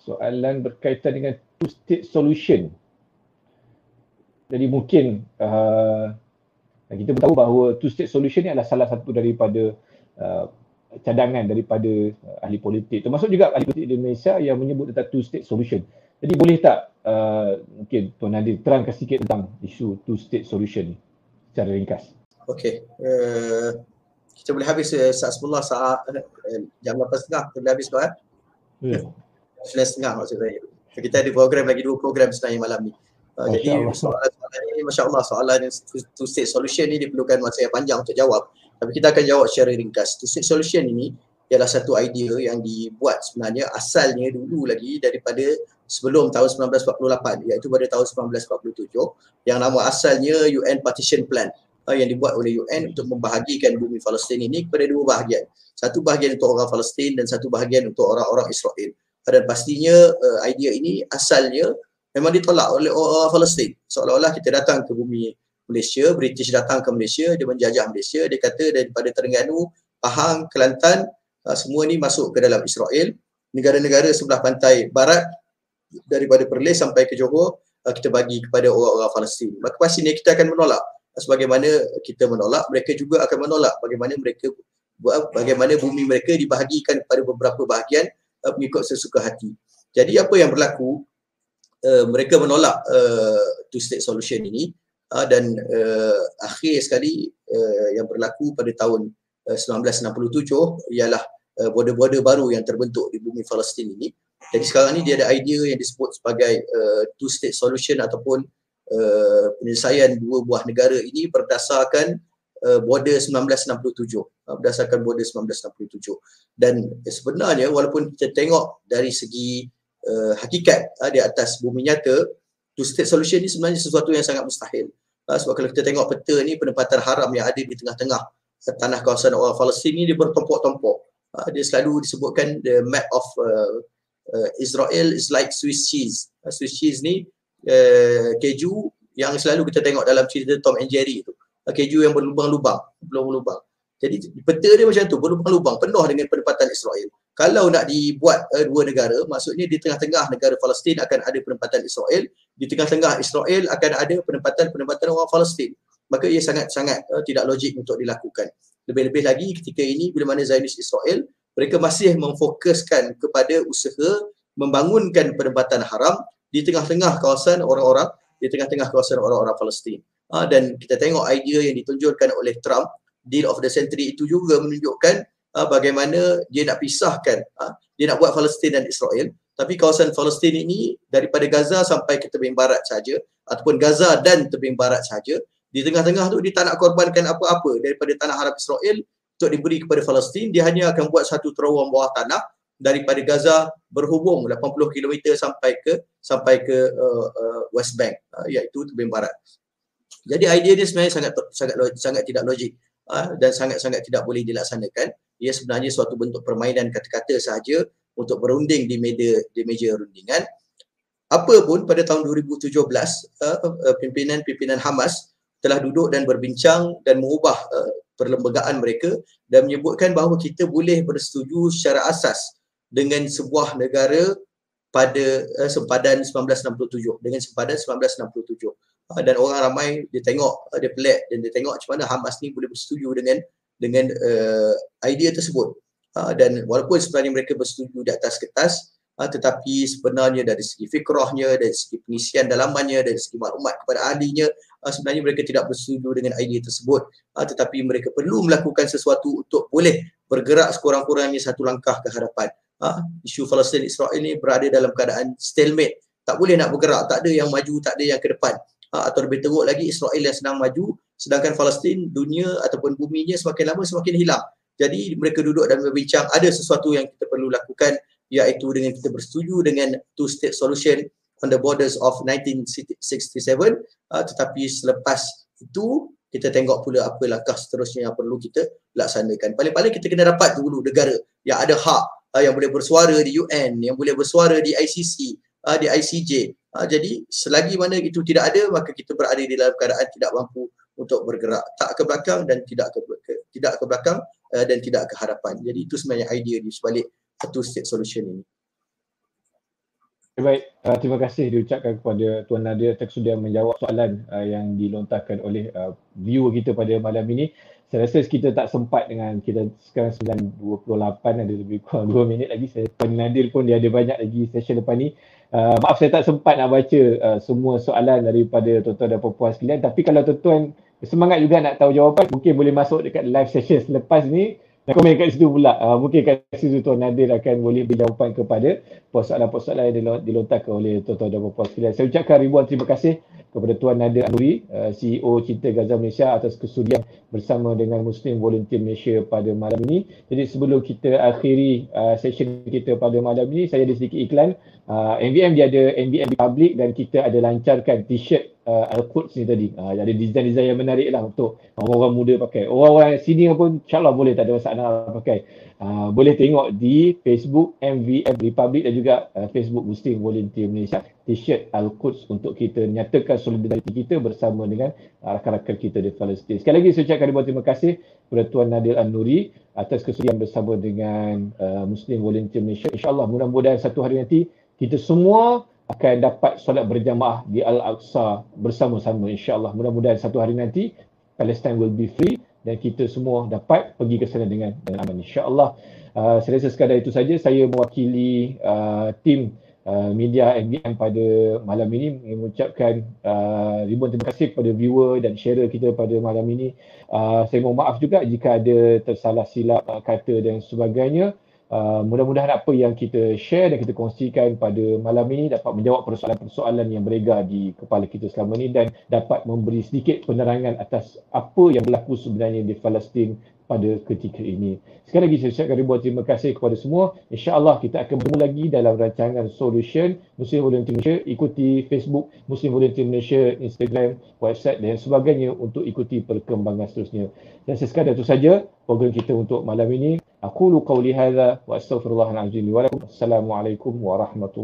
Soalan berkaitan dengan two state solution. Jadi mungkin uh, kita tahu bahawa two state solution ni adalah salah satu daripada uh, cadangan daripada uh, ahli politik. Termasuk juga ahli politik di Malaysia yang menyebut tentang two state solution. Jadi boleh tak uh, mungkin Tuan Nadir terangkan sikit tentang isu two state solution ni secara ringkas. Okey. Uh, kita boleh habis uh, saat semula saat uh, jam 8.30 kita boleh habis kan? Ya. Yeah. 9.30 maksud saya. Kita ada program lagi dua program sebenarnya malam ni. Uh, jadi soalan-soalan ni Masya Allah soalan two state solution ni diperlukan masa yang panjang untuk jawab. Tapi kita akan jawab secara ringkas. Two state solution ini ialah satu idea yang dibuat sebenarnya asalnya dulu lagi daripada sebelum tahun 1948 iaitu pada tahun 1947 yang nama asalnya UN Partition Plan uh, yang dibuat oleh UN untuk membahagikan bumi Palestin ini kepada dua bahagian. Satu bahagian untuk orang Palestin dan satu bahagian untuk orang-orang Israel dan pastinya uh, idea ini asalnya memang ditolak oleh orang Palestin. Seolah-olah kita datang ke bumi Malaysia, British datang ke Malaysia, dia menjajah Malaysia, dia kata daripada Terengganu, Pahang, Kelantan, uh, semua ni masuk ke dalam Israel. Negara-negara sebelah pantai barat daripada Perlis sampai ke Johor, uh, kita bagi kepada orang-orang Palestin. Maka pastinya kita akan menolak. Sebagaimana kita menolak, mereka juga akan menolak bagaimana mereka bagaimana bumi mereka dibahagikan kepada beberapa bahagian uh, mengikut sesuka hati. Jadi apa yang berlaku uh, mereka menolak uh, two state solution ini uh, dan uh, akhir sekali uh, yang berlaku pada tahun uh, 1967 ialah uh, border-border baru yang terbentuk di bumi Palestin ini. Jadi sekarang ni dia ada idea yang disebut sebagai uh, two state solution ataupun uh, penyelesaian dua buah negara ini berdasarkan uh, border 1967 uh, berdasarkan border 1967 dan sebenarnya walaupun kita tengok dari segi uh, hakikat uh, di atas bumi nyata two state solution ni sebenarnya sesuatu yang sangat mustahil. Uh, sebab kalau kita tengok peta ni penempatan haram yang ada di tengah-tengah tanah kawasan orang Palestin ni dia bertompok-tompok uh, dia selalu disebutkan the map of uh, uh, Israel is like Swiss cheese. Uh, Swiss cheese ni uh, keju yang selalu kita tengok dalam cerita Tom and Jerry tu keju yang berlubang-lubang, berlubang-lubang. Jadi peta dia macam tu, berlubang-lubang, penuh dengan penempatan Israel. Kalau nak dibuat uh, dua negara, maksudnya di tengah-tengah negara Palestin akan ada penempatan Israel, di tengah-tengah Israel akan ada penempatan-penempatan orang Palestin. Maka ia sangat-sangat uh, tidak logik untuk dilakukan. Lebih-lebih lagi ketika ini bila mana Zionis Israel, mereka masih memfokuskan kepada usaha membangunkan penempatan haram di tengah-tengah kawasan orang-orang di tengah-tengah kawasan orang-orang Palestin uh, dan kita tengok idea yang ditunjukkan oleh Trump deal of the century itu juga menunjukkan uh, bagaimana dia nak pisahkan uh, dia nak buat Palestin dan Israel Tapi kawasan Palestin ini daripada Gaza sampai ke tebing barat saja ataupun Gaza dan tebing barat saja di tengah-tengah tu dia tak nak korbankan apa-apa daripada tanah Arab Israel untuk diberi kepada Palestin dia hanya akan buat satu terowong bawah tanah daripada Gaza berhubung 80 km sampai ke sampai ke uh, uh, West Bank uh, iaitu tebing barat. Jadi idea dia sebenarnya sangat sangat sangat tidak logik uh, dan sangat-sangat tidak boleh dilaksanakan. Ia sebenarnya suatu bentuk permainan kata-kata sahaja untuk berunding di meja di meja rundingan. Apa pun pada tahun 2017 uh, uh, pimpinan-pimpinan Hamas telah duduk dan berbincang dan mengubah uh, perlembagaan mereka dan menyebutkan bahawa kita boleh bersetuju secara asas dengan sebuah negara pada uh, sempadan 1967 dengan sempadan 1967 uh, dan orang ramai dia tengok uh, dia pelik. Dan dia tengok macam mana Hamas ni boleh bersetuju dengan dengan uh, idea tersebut. Uh, dan walaupun sebenarnya mereka bersetuju di atas kertas uh, tetapi sebenarnya dari segi fikrahnya dari segi pengisian dalamannya dari segi maklumat kepada ahlinya uh, sebenarnya mereka tidak bersetuju dengan idea tersebut. Uh, tetapi mereka perlu melakukan sesuatu untuk boleh bergerak sekurang-kurangnya satu langkah ke hadapan. Ha, isu Palestin Israel ni berada dalam keadaan stalemate. Tak boleh nak bergerak tak ada yang maju tak ada yang ke depan atau lebih teruk lagi Israel yang sedang maju sedangkan Palestin dunia ataupun buminya semakin lama semakin hilang. Jadi mereka duduk dan berbincang ada sesuatu yang kita perlu lakukan iaitu dengan kita bersetuju dengan two state solution on the borders of 1967 uh, tetapi selepas itu kita tengok pula apa langkah seterusnya yang perlu kita laksanakan. Paling-paling kita kena dapat dulu negara yang ada hak uh, yang boleh bersuara di UN, yang boleh bersuara di ICC, uh, di ICJ. Uh, jadi selagi mana itu tidak ada maka kita berada di dalam keadaan tidak mampu untuk bergerak. Tak ke belakang dan tidak ke, ke tidak ke belakang uh, dan tidak ke hadapan. Jadi itu sebenarnya idea di sebalik satu state solution ini. Baik, uh, terima kasih diucapkan kepada Tuan Nadia tersedia menjawab soalan uh, yang dilontarkan oleh uh, viewer kita pada malam ini. Saya rasa kita tak sempat dengan kita sekarang 9.28 ada lebih kurang 2 minit lagi. Saya Puan Nadir pun dia ada banyak lagi session lepas ni uh, maaf saya tak sempat nak baca uh, semua soalan daripada tuan-tuan dan puan-puan sekalian. Tapi kalau tuan-tuan semangat juga nak tahu jawapan mungkin boleh masuk dekat live session selepas ni dan komen kat situ pula uh, mungkin kat situ Tuan Nadir akan boleh beri jawapan kepada persoalan-persoalan yang dilontarkan oleh tuan-tuan dan puan-puan sekalian saya ucapkan ribuan terima kasih kepada Tuan Nadir Anuri, uh, CEO Cinta Gaza Malaysia atas kesudian bersama dengan Muslim Volunteer Malaysia pada malam ini. Jadi sebelum kita akhiri uh, session kita pada malam ini, saya ada sedikit iklan. Uh, MVM dia ada MVM Public dan kita ada lancarkan t-shirt uh, Al-Quds ni tadi. Uh, ada design-design yang menarik lah untuk orang-orang muda pakai. Orang-orang senior pun insyaAllah boleh, tak ada masalah pakai. Uh, boleh tengok di Facebook MVM Republic dan juga uh, Facebook Muslim Volunteer Malaysia t-shirt Al-Quds untuk kita nyatakan solidariti kita bersama dengan rakan-rakan kita di Palestin. Sekali lagi saya ucapkan terima kasih kepada Tuan Nadir An-Nuri atas kesudian bersama dengan uh, Muslim Volunteer Malaysia. InsyaAllah mudah-mudahan satu hari nanti kita semua akan dapat solat berjamaah di Al-Aqsa bersama-sama insyaAllah. Mudah-mudahan satu hari nanti Palestine will be free dan kita semua dapat pergi ke sana dengan, dengan aman insyaAllah. Uh, saya rasa sekadar itu saja saya mewakili uh, tim uh, media MBM pada malam ini mengucapkan uh, ribuan terima kasih kepada viewer dan sharer kita pada malam ini. Uh, saya mohon maaf juga jika ada tersalah silap uh, kata dan sebagainya. Uh, mudah-mudahan apa yang kita share dan kita kongsikan pada malam ini dapat menjawab persoalan-persoalan yang beredar di kepala kita selama ini dan dapat memberi sedikit penerangan atas apa yang berlaku sebenarnya di Palestin pada ketika ini. Sekali lagi saya ucapkan ribuan terima kasih kepada semua. InsyaAllah kita akan bertemu lagi dalam rancangan Solution Muslim Volunteer Malaysia. Ikuti Facebook Muslim Volunteer Malaysia, Instagram, website dan sebagainya untuk ikuti perkembangan seterusnya. Dan sekadar itu saja program kita untuk malam ini. Aku lu qawli hadha wa astaghfirullahaladzim wa lakum. Assalamualaikum warahmatullahi